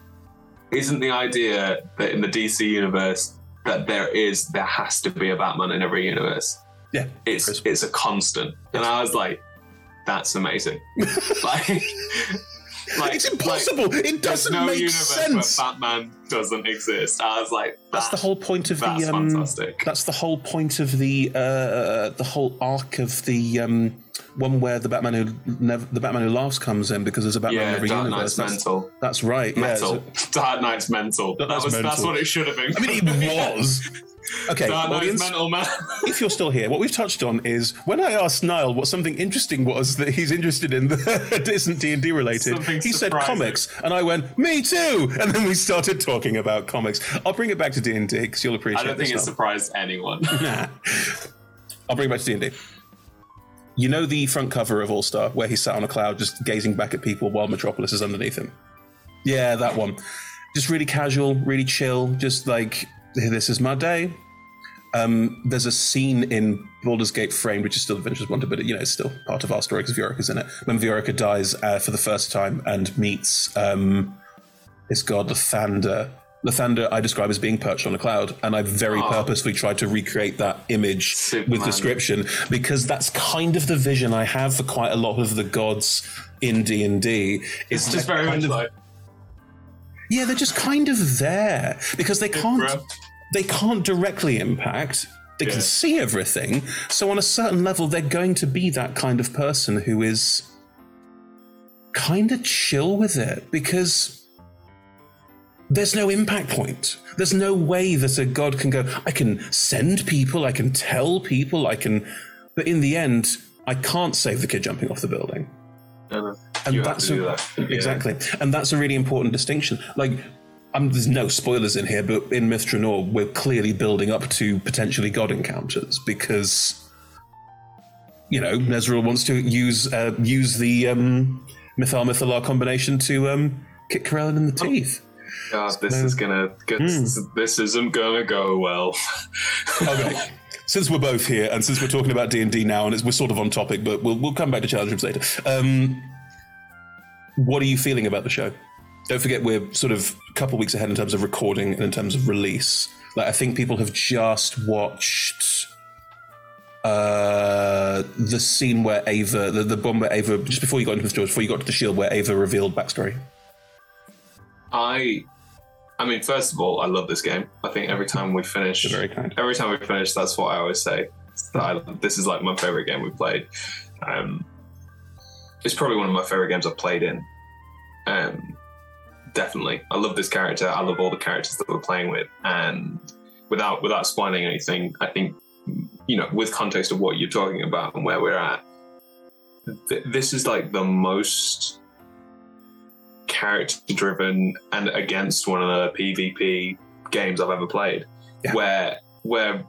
[SPEAKER 3] "Isn't the idea that in the DC universe that there is, there has to be a Batman in every universe?
[SPEAKER 2] Yeah,
[SPEAKER 3] It's it's a constant." And I was like, "That's amazing!" like, like
[SPEAKER 2] it's impossible. it
[SPEAKER 3] Like, there's
[SPEAKER 2] doesn't
[SPEAKER 3] no
[SPEAKER 2] make sense.
[SPEAKER 3] Batman doesn't exist. I was like,
[SPEAKER 2] That's the whole point of
[SPEAKER 3] That's
[SPEAKER 2] the um,
[SPEAKER 3] fantastic.
[SPEAKER 2] That's the whole point of the uh, the whole arc of the um, one where the Batman who never, the Batman who laughs comes in because there's a Batman in
[SPEAKER 3] Yeah,
[SPEAKER 2] every
[SPEAKER 3] Dark
[SPEAKER 2] universe.
[SPEAKER 3] Knight's
[SPEAKER 2] That's,
[SPEAKER 3] mental.
[SPEAKER 2] that's right. Yeah, so-
[SPEAKER 3] Dark Knight's mental.
[SPEAKER 2] That-
[SPEAKER 3] That,
[SPEAKER 2] that's
[SPEAKER 3] was that's what it should have been.
[SPEAKER 2] I mean, it was. Okay,
[SPEAKER 3] Dark
[SPEAKER 2] audience.
[SPEAKER 3] mental man.
[SPEAKER 2] if you're still here, what we've touched on is when I asked Niall what something interesting was that he's interested in that isn't D and D related.
[SPEAKER 3] Something
[SPEAKER 2] he said comics, and I went, "Me too!" And then we started talking about comics. I'll bring it back to D and D because you'll appreciate. It.
[SPEAKER 3] I don't think it surprised anyone.
[SPEAKER 2] Nah. I'll bring it back to D and D. You know the front cover of All Star where he's sat on a cloud just gazing back at people while Metropolis is underneath him. Yeah, that one. Just really casual, really chill. Just like this is my day. Um, there's a scene in Baldur's Gate Framed, which is still Adventures Wonder, but you know it's still part of our story because Viorica's in it. When Viorica dies uh, for the first time and meets um, this god Lathander. Lathander I describe as being perched on a cloud, and I very
[SPEAKER 3] Oh.
[SPEAKER 2] purposefully tried to recreate that image with description because that's kind of the vision I have for quite a lot of the gods in D and D.
[SPEAKER 3] It's just very much like
[SPEAKER 2] Yeah, they're just kind of there because they can't
[SPEAKER 3] bro.
[SPEAKER 2] they can't directly impact. They
[SPEAKER 3] Yeah.
[SPEAKER 2] can see everything. So on a certain level, they're going to be that kind of person who is kind of chill with it because there's no impact point. There's no way that a god can go, I can send people, I can tell people, I can but in the end, I can't save the kid jumping off the building.
[SPEAKER 3] No, no.
[SPEAKER 2] And
[SPEAKER 3] You have
[SPEAKER 2] that's a-
[SPEAKER 3] that. Yeah.
[SPEAKER 2] Exactly. And that's a really important distinction. Like um, there's no spoilers in here, but in Myth Drannor, we're clearly building up to potentially god encounters because, you know, Nezril wants to use uh, use the um, Mythalar combination to um, kick Corellon in the teeth.
[SPEAKER 3] God, this is gonna. This, this isn't gonna go well.
[SPEAKER 2] Okay. Since we're both here, and since we're talking about D and D now, and it's, we're sort of on topic, but we'll we'll come back to challenge rooms later. Um, what are you feeling about the show? Don't forget, we're sort of a couple weeks ahead in terms of recording and in terms of release. Like, I think people have just watched uh, the scene where Ava, the, the one where Ava, just before you got into the story, before you got to the shield, where Ava revealed backstory.
[SPEAKER 3] I, I mean, first of all, I love this game. I think every time we finish,
[SPEAKER 2] You're very kind.
[SPEAKER 3] every time we finish, that's what I always say. That I, this is like my favorite game we played. Um, it's probably one of my favorite games I've played in. Um, definitely, I love this character. I love all the characters that we're playing with, and without without spoiling anything, I think you know, with context of what you're talking about and where we're at, th- this is like the most character driven and against one another PvP games I've ever played,
[SPEAKER 2] Yeah.
[SPEAKER 3] where where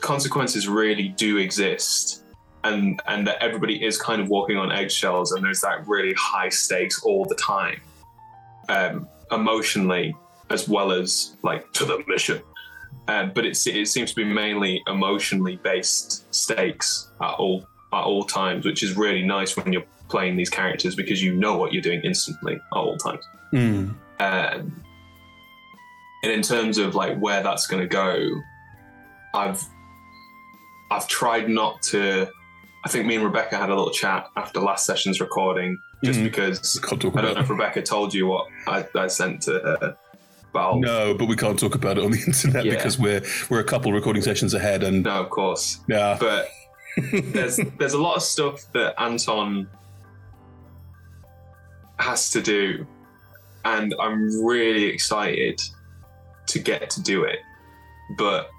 [SPEAKER 3] consequences really do exist and and that everybody is kind of walking on eggshells and there's that really high stakes all the time um emotionally as well as like to the mission um, but it seems to be mainly emotionally based stakes at all at all times which is really nice when you're playing these characters because you know what you're doing instantly at all times
[SPEAKER 2] Mm.
[SPEAKER 3] um, and in terms of like where that's going to go, I've I've tried not to. I think me and Rebecca had a little chat after last session's recording, just
[SPEAKER 2] Mhm.
[SPEAKER 3] because I don't know if Rebecca told you what I, I sent to her.
[SPEAKER 2] No, but we can't talk about it on the internet
[SPEAKER 3] Yeah.
[SPEAKER 2] because we're we're a couple recording sessions ahead, and
[SPEAKER 3] no, of course.
[SPEAKER 2] yeah,
[SPEAKER 3] But there's there's a lot of stuff that Anton has to do, and I'm really excited to get to do it. But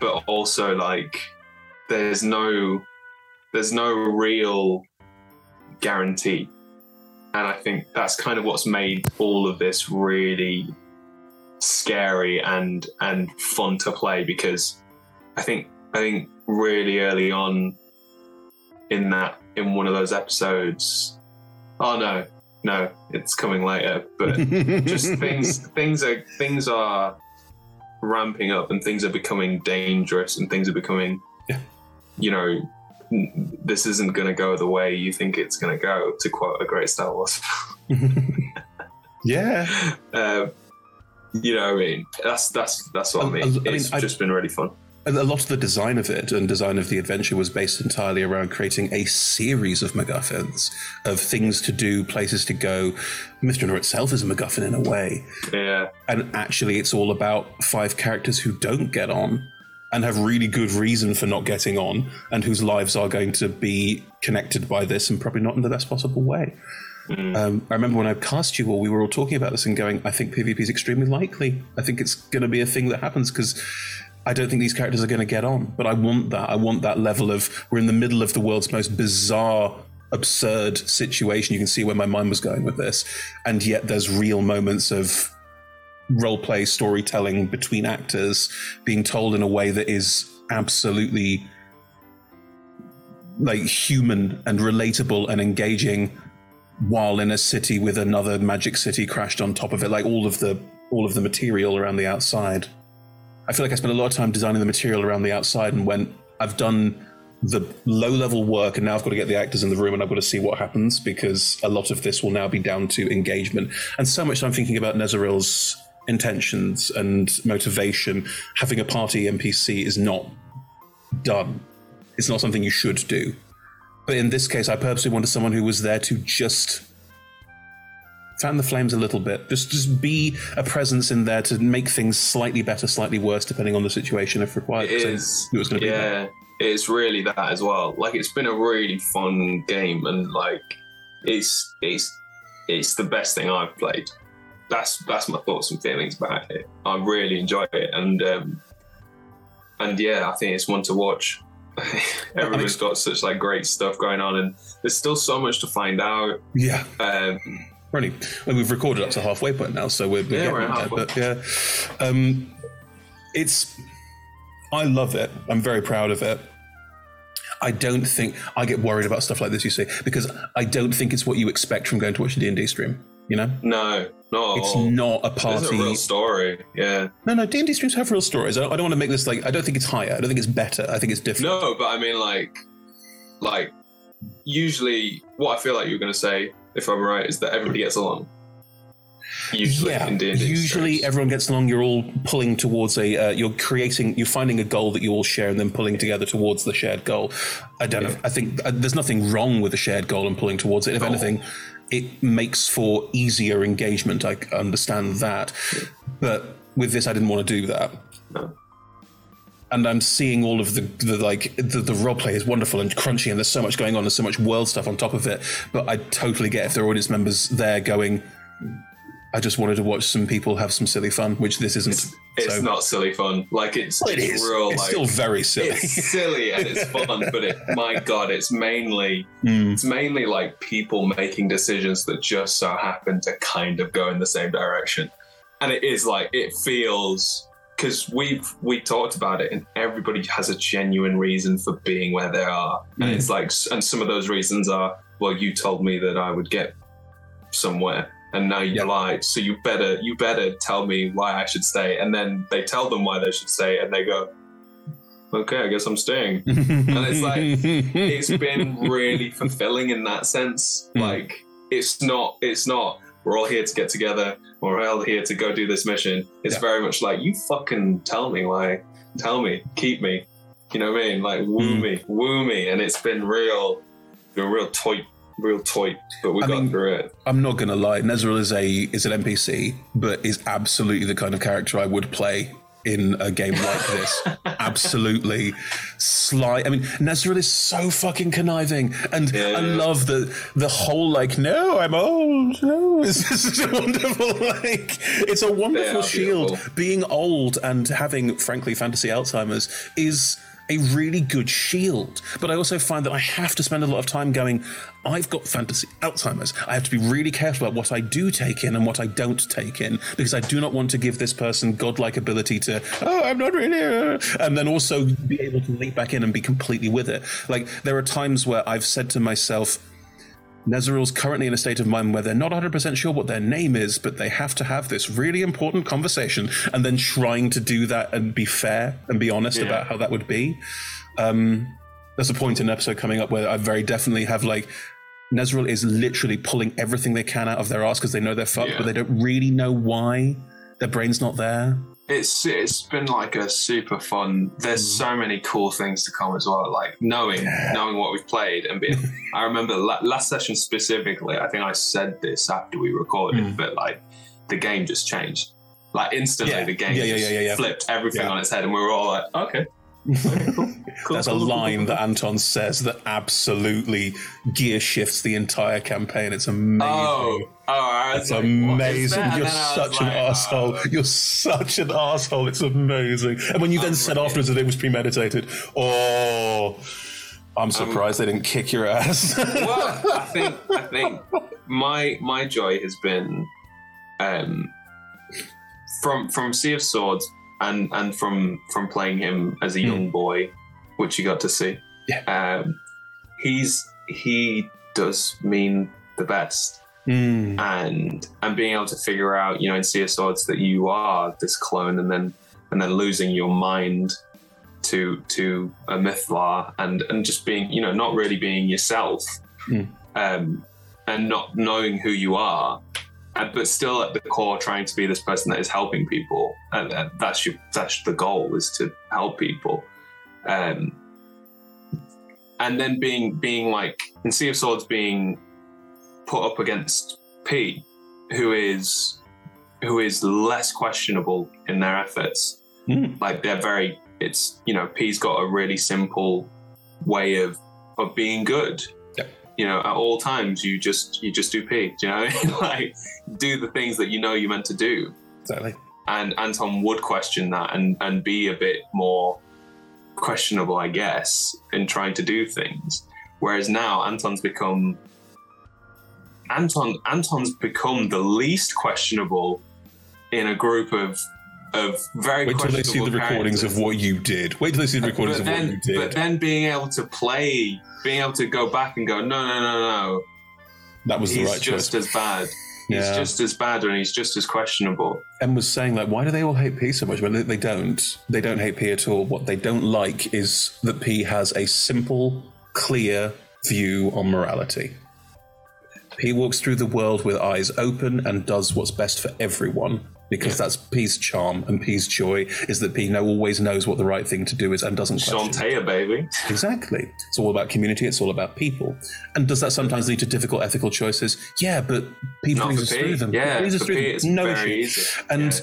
[SPEAKER 3] but also like there's no there's no real guarantee. And I think that's kind of what's made all of this really scary and and fun to play because I think I think really early on in that in one of those episodes oh no. No it's coming later but just things things are things are ramping up and things are becoming dangerous and things are becoming you know this isn't going to go the way you think it's going to go to quote a great star wars.
[SPEAKER 2] Yeah.
[SPEAKER 3] uh, you know what i mean? That's that's that's what i mean.
[SPEAKER 2] I- I mean,
[SPEAKER 3] it's
[SPEAKER 2] I-
[SPEAKER 3] just been really fun
[SPEAKER 2] a lot of the design of it and design of the adventure was based entirely around creating a series of MacGuffins of things to do, places to go. Mr. itself is a MacGuffin in a way.
[SPEAKER 3] yeah
[SPEAKER 2] And actually, it's all about five characters who don't get on and have really good reason for not getting on and whose lives are going to be connected by this and probably not in the best possible way. Um, I remember when I cast you all, we were all talking about this and going, I think PvP is extremely likely. I think it's going to be a thing that happens because I don't think these characters are going to get on. But I want that. I want that level of we're in the middle of the world's most bizarre, absurd situation. You can see where my mind was going with this. And yet there's real moments of role play storytelling between actors being told in a way that is absolutely like human and relatable and engaging while in a city with another magic city crashed on top of it like all of the all of the material around the outside i feel like i spent a lot of time designing the material around the outside and went i've done the low level work and now i've got to get the actors in the room and i've got to see what happens because a lot of this will now be down to engagement. And so much i'm thinking about nezaril's intentions and motivation. Having a party npc is not done. It's not something you should do. But in this case, I purposely wanted someone who was there to just fan the flames a little bit, just just be a presence in there to make things slightly better, slightly worse, depending on the situation if required.
[SPEAKER 3] It is.
[SPEAKER 2] It was going to be.
[SPEAKER 3] yeah, it's really that as well. Like it's been a really fun game, and like it's it's it's the best thing I've played. That's that's my thoughts and feelings about it. I really enjoy it, and um, and yeah, I think it's one to watch. Everyone's got such like great stuff going on, and there's still so much to find out.
[SPEAKER 2] Yeah.
[SPEAKER 3] Um,
[SPEAKER 2] We're only, well, we've recorded up to halfway point now, so we're, we're
[SPEAKER 3] Yeah, we're
[SPEAKER 2] getting there. But yeah, um, it's. I love it. I'm very proud of it. I don't think I get worried about stuff like this. You see, because I don't think it's what you expect from going to watch a D and D stream. You know,
[SPEAKER 3] No, at
[SPEAKER 2] it's not a party.
[SPEAKER 3] It's a real story. Yeah.
[SPEAKER 2] No, no, D and D streams have real stories. I don't, I don't want to make this like. I don't think it's higher. I don't think it's better. I think it's different.
[SPEAKER 3] No, but I mean, like, like, usually, what I feel like you're going to say, if I'm right, is that everybody gets along. Usually,
[SPEAKER 2] yeah, usually everyone gets along. You're all pulling towards a. Uh, you're creating. You're finding a goal that you all share, and then pulling together towards the shared goal. I don't know. I think uh, there's nothing wrong with a shared goal and pulling towards it. If anything, it makes for easier engagement. I understand that, but with this, I didn't want to do that.
[SPEAKER 3] No.
[SPEAKER 2] And I'm seeing all of the, the like the, the role play is wonderful and crunchy, and there's so much going on. There's so much world stuff on top of it. But I totally get if there are audience members there going, I just wanted to watch some people have some silly fun, which this isn't.
[SPEAKER 3] It's
[SPEAKER 2] so-
[SPEAKER 3] not silly fun. Like, it's,
[SPEAKER 2] Well, it
[SPEAKER 3] it's
[SPEAKER 2] is.
[SPEAKER 3] real,
[SPEAKER 2] it's
[SPEAKER 3] like,
[SPEAKER 2] still very silly.
[SPEAKER 3] it's silly and it's fun, but it, my God, it's mainly
[SPEAKER 2] Mm.
[SPEAKER 3] it's mainly like people making decisions that just so happen to kind of go in the same direction, and it is like it feels because we've we talked about it, and everybody has a genuine reason for being where they are, and
[SPEAKER 2] Mm.
[SPEAKER 3] it's like, and some of those reasons are, well, you told me that I would get somewhere. And now you
[SPEAKER 2] Yeah.
[SPEAKER 3] lied, so you better you better tell me why I should stay. And then they tell them why they should stay, and they go, "Okay, I guess I'm staying." And it's like, it's been really fulfilling in that sense.
[SPEAKER 2] Mm.
[SPEAKER 3] Like it's not it's not we're all here to get together, we're here to go do this mission. It's
[SPEAKER 2] Yeah.
[SPEAKER 3] very much like you fucking tell me why. Tell me, keep me. You know what I mean? Like woo
[SPEAKER 2] Mm.
[SPEAKER 3] me, woo me. And it's been real been real toy real toy, but we
[SPEAKER 2] I
[SPEAKER 3] got
[SPEAKER 2] mean-
[SPEAKER 3] through it.
[SPEAKER 2] I'm not gonna lie, Nezril is a is an NPC, but is absolutely the kind of character I would play in a game like this. absolutely sly. I mean, Nezril is so fucking conniving, and
[SPEAKER 3] Yeah.
[SPEAKER 2] I love the the whole like, no, I'm old. No, it's just a wonderful like. It's a wonderful shield.
[SPEAKER 3] beautiful.
[SPEAKER 2] Being old and having, frankly, fantasy Alzheimer's is a really good shield. But I also find that I have to spend a lot of time going, I've got fantasy Alzheimer's. I have to be really careful about what I do take in and what I don't take in because I do not want to give this person godlike ability to, oh, I'm not really, uh," and then also be able to leap back in and be completely with it. Like, there are times where I've said to myself, Nezerul's currently in a state of mind where they're not 100% sure what their name is, but they have to have this really important conversation and then trying to do that and be fair and be honest
[SPEAKER 3] Yeah.
[SPEAKER 2] about how that would be. Um, there's a point in an episode coming up where I very definitely have like, Nezerul is literally pulling everything they can out of their ass because they know they're fucked,
[SPEAKER 3] Yeah.
[SPEAKER 2] but they don't really know why. Their brain's not there.
[SPEAKER 3] It's it's been like a super fun. There's so many cool things to come as well. Like knowing knowing what we've played and being. I remember la- last session specifically. I think I said this after we recorded,
[SPEAKER 2] Mm.
[SPEAKER 3] but like the game just changed. Like instantly,
[SPEAKER 2] Yeah.
[SPEAKER 3] the game
[SPEAKER 2] Yeah, yeah, yeah, yeah, yeah.
[SPEAKER 3] flipped everything
[SPEAKER 2] Yeah.
[SPEAKER 3] on its head, and we were all like, okay. Okay, cool, cool,
[SPEAKER 2] There's a
[SPEAKER 3] cool, cool,
[SPEAKER 2] line that Anton says that absolutely gear shifts the entire campaign. It's amazing.
[SPEAKER 3] Oh, oh,
[SPEAKER 2] It's
[SPEAKER 3] like,
[SPEAKER 2] amazing. You're such an
[SPEAKER 3] like,
[SPEAKER 2] asshole.
[SPEAKER 3] oh.
[SPEAKER 2] You're such an asshole. It's amazing. And when you then
[SPEAKER 3] I'm
[SPEAKER 2] said
[SPEAKER 3] right.
[SPEAKER 2] afterwards that it was premeditated, oh, I'm surprised they didn't kick your ass.
[SPEAKER 3] well, I think I think my my joy has been um, from from Sea of Swords and and from from playing him as a young boy, which you got to see.
[SPEAKER 2] Yeah.
[SPEAKER 3] Um, he's he does mean the best,
[SPEAKER 2] Mm,
[SPEAKER 3] and and being able to figure out, you know, in Sea of Swords that you are this clone, and then and then losing your mind to to a Mythallar, and and just being, you know, not really being yourself,
[SPEAKER 2] Mm.
[SPEAKER 3] um, and not knowing who you are. But still, at the core, trying to be this person that is helping people, and, and that's your that's the goal is to help people. Um, and then being being like in Sea of Swords being put up against P, who is who is less questionable in their efforts.
[SPEAKER 2] Mm.
[SPEAKER 3] Like they're very it's you know, P's got a really simple way of of being good. You know, at all times you just you just do P. Do you know what I mean? like do the things that you know you're meant to do
[SPEAKER 2] exactly.
[SPEAKER 3] and Anton would question that and and be a bit more questionable, I guess, in trying to do things. Whereas now Anton's become Anton Anton's become the least questionable in a group of of very
[SPEAKER 2] Wait till they see the recordings of what you did. Wait till they see the recordings
[SPEAKER 3] but
[SPEAKER 2] of what you did.
[SPEAKER 3] but then being able to play, being able to go back and go, no, no, no, no,
[SPEAKER 2] That was the
[SPEAKER 3] he's
[SPEAKER 2] right
[SPEAKER 3] just
[SPEAKER 2] choice.
[SPEAKER 3] as bad. He's just as bad, and he's just as questionable.
[SPEAKER 2] And was saying like, why do they all hate P so much? Well, they, they don't. They don't hate P at all. What they don't like is that P has a simple, clear view on morality. He walks through the world with eyes open and does what's best for everyone because that's P's charm and P's joy is that P no always knows what the right thing to do is and doesn't question.
[SPEAKER 3] Taylor, baby.
[SPEAKER 2] Exactly. It's all about community. It's all about people. And does that sometimes lead to difficult ethical choices? Yeah, but P brings us
[SPEAKER 3] P.
[SPEAKER 2] through them.
[SPEAKER 3] Yeah,
[SPEAKER 2] brings us through
[SPEAKER 3] P
[SPEAKER 2] them. no issue.
[SPEAKER 3] easy.
[SPEAKER 2] And
[SPEAKER 3] Yeah.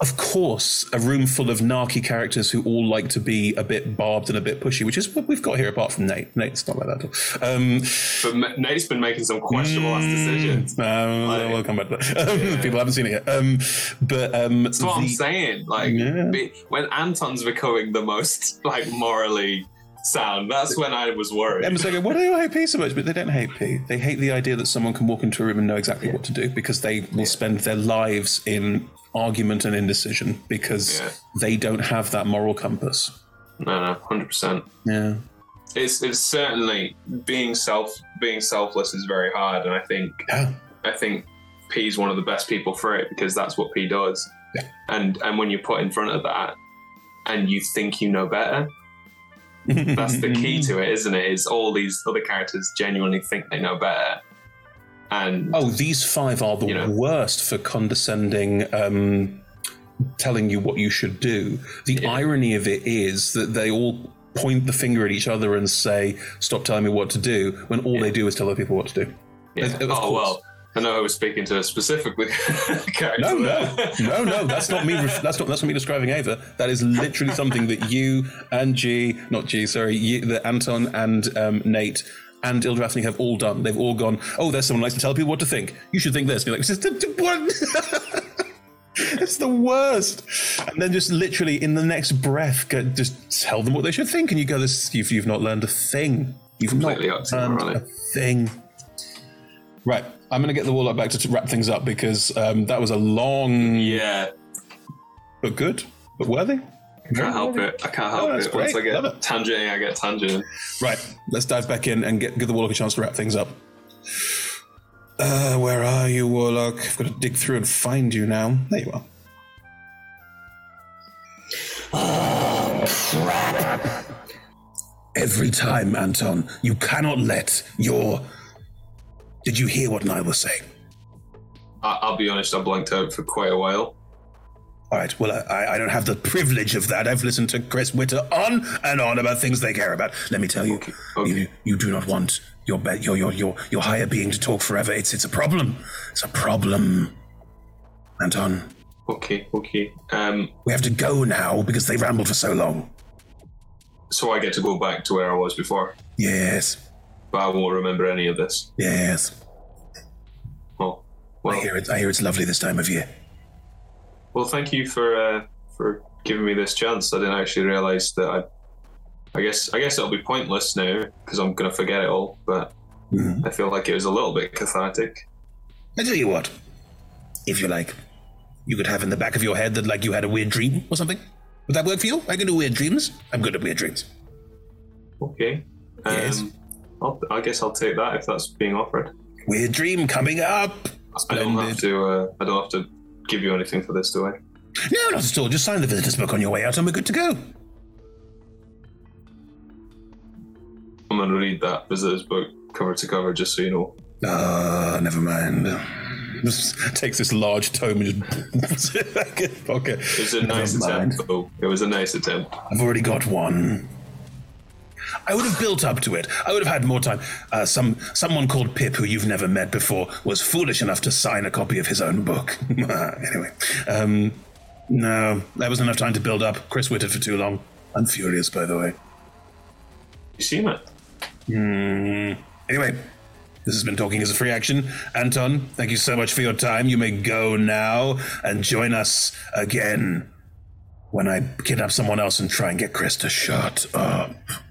[SPEAKER 2] Of course, a room full of narky characters who all like to be a bit barbed and a bit pushy, which is what we've got here. Apart from Nate, Nate's not like that at all. Um,
[SPEAKER 3] But Nate's been making some questionable ass decisions.
[SPEAKER 2] uh,
[SPEAKER 3] Like-
[SPEAKER 2] we'll come back to that. Um, People haven't seen it yet. Um, but um,
[SPEAKER 3] That's what I'm saying. Like
[SPEAKER 2] Yeah.
[SPEAKER 3] be, when Anton's becoming the most like morally sound, that's when I was worried.
[SPEAKER 2] Emma's like, why do they all hate P so much? But they don't hate P. They hate the idea that someone can walk into a room and know exactly what to do because they will spend their lives in argument and indecision because
[SPEAKER 3] Yeah.
[SPEAKER 2] they don't have that moral compass.
[SPEAKER 3] no, no, hundred percent.
[SPEAKER 2] Yeah.
[SPEAKER 3] It's it's certainly being self being selfless is very hard, and I think
[SPEAKER 2] Yeah.
[SPEAKER 3] I think P is one of the best people for it because that's what P does.
[SPEAKER 2] Yeah.
[SPEAKER 3] And and when you're put in front of that, and you think you know better, that's the key to it, isn't it? Is all these other characters genuinely think they know better, and
[SPEAKER 2] Oh, these five are the
[SPEAKER 3] You know.
[SPEAKER 2] worst for condescending, um, telling you what you should do. The
[SPEAKER 3] Yeah.
[SPEAKER 2] irony of it is that they all point the finger at each other and say, "Stop telling me what to do," when all they do is tell other people what to do.
[SPEAKER 3] yeah.
[SPEAKER 2] Of- of
[SPEAKER 3] oh
[SPEAKER 2] course.
[SPEAKER 3] well. I know I was speaking to a specifically character.
[SPEAKER 2] No, no, no, no. That's not me. That's not. That's not me describing Ava. That is literally something that you and G, not G, sorry, you, that Anton and um, Nate and Ildrafni have all done. They've all gone. Oh, there's someone who likes to tell people what to think. You should think this. And you're like, what? it's the worst. And then just literally in the next breath, go, just tell them what they should think, and you go, "This, you've, you've not learned a thing. You've
[SPEAKER 3] Completely
[SPEAKER 2] not learned a thing." Right, I'm going to get the warlock back to, to wrap things up because um, that was a long
[SPEAKER 3] Yeah,
[SPEAKER 2] but good, but worthy.
[SPEAKER 3] I can't help it. I can't help
[SPEAKER 2] Oh, that's
[SPEAKER 3] it. Once
[SPEAKER 2] great.
[SPEAKER 3] I get
[SPEAKER 2] Love it.
[SPEAKER 3] tangenting, I get tangenting.
[SPEAKER 2] Right, let's dive back in and get give the warlock a chance to wrap things up. Uh, where are you, warlock? I've got to dig through and find you now. There you are. Every time, Anton, you cannot let your. Did you hear what I was saying?
[SPEAKER 3] I, I'll be honest, I blanked out for quite a while.
[SPEAKER 2] All right. Well, I, I don't have the privilege of that. I've listened to Chris Witter on and on about things they care about. Let me tell you,
[SPEAKER 3] okay.
[SPEAKER 2] you, you do not want your, be- your your your your higher being to talk forever. It's it's a problem. It's a problem. Anton,
[SPEAKER 3] Okay, okay. Um,
[SPEAKER 2] we have to go now because they rambled for so long.
[SPEAKER 3] so I get to go back to where I was before,
[SPEAKER 2] Yes,
[SPEAKER 3] but I won't remember any of this.
[SPEAKER 2] yes.
[SPEAKER 3] Well,
[SPEAKER 2] I hear it. I hear it's lovely this time of year.
[SPEAKER 3] Well. Thank you for uh, for giving me this chance. I didn't actually realize that. I, I guess I guess it'll be pointless now because I'm gonna forget it all. But
[SPEAKER 2] Mhm.
[SPEAKER 3] I feel like it was a little bit cathartic.
[SPEAKER 2] I tell you what, if you like, you could have in the back of your head that like you had a weird dream or something. Would that work for you? I can do weird dreams. I'm good at weird dreams.
[SPEAKER 3] Okay. Um,
[SPEAKER 2] Yes.
[SPEAKER 3] I'll, I guess I'll take that if that's being offered.
[SPEAKER 2] Weird dream coming up.
[SPEAKER 3] I don't have to. Uh, I don't have to give you anything for this, do I?
[SPEAKER 2] No, not at all. Just sign the visitor's book on your way out and we're good to go.
[SPEAKER 3] I'm gonna read that visitor's book cover to cover, just so you know.
[SPEAKER 2] Ah, never mind. Just takes this large tome and just okay.
[SPEAKER 3] It was a
[SPEAKER 2] Never
[SPEAKER 3] nice
[SPEAKER 2] mind.
[SPEAKER 3] attempt, though. It was a nice attempt.
[SPEAKER 2] I've already got one. I would have built up to it. I would have had more time. Uh, some someone called Pip, who you've never met before, was foolish enough to sign a copy of his own book. anyway, um, no, that was enough time to build up. Chris waited for too long. I'm furious, by the way.
[SPEAKER 3] You seen it?
[SPEAKER 2] Anyway, this has been Talking as a Free Action. Anton, thank you so much for your time. You may go now and join us again when I kidnap someone else and try and get Chris to shut up.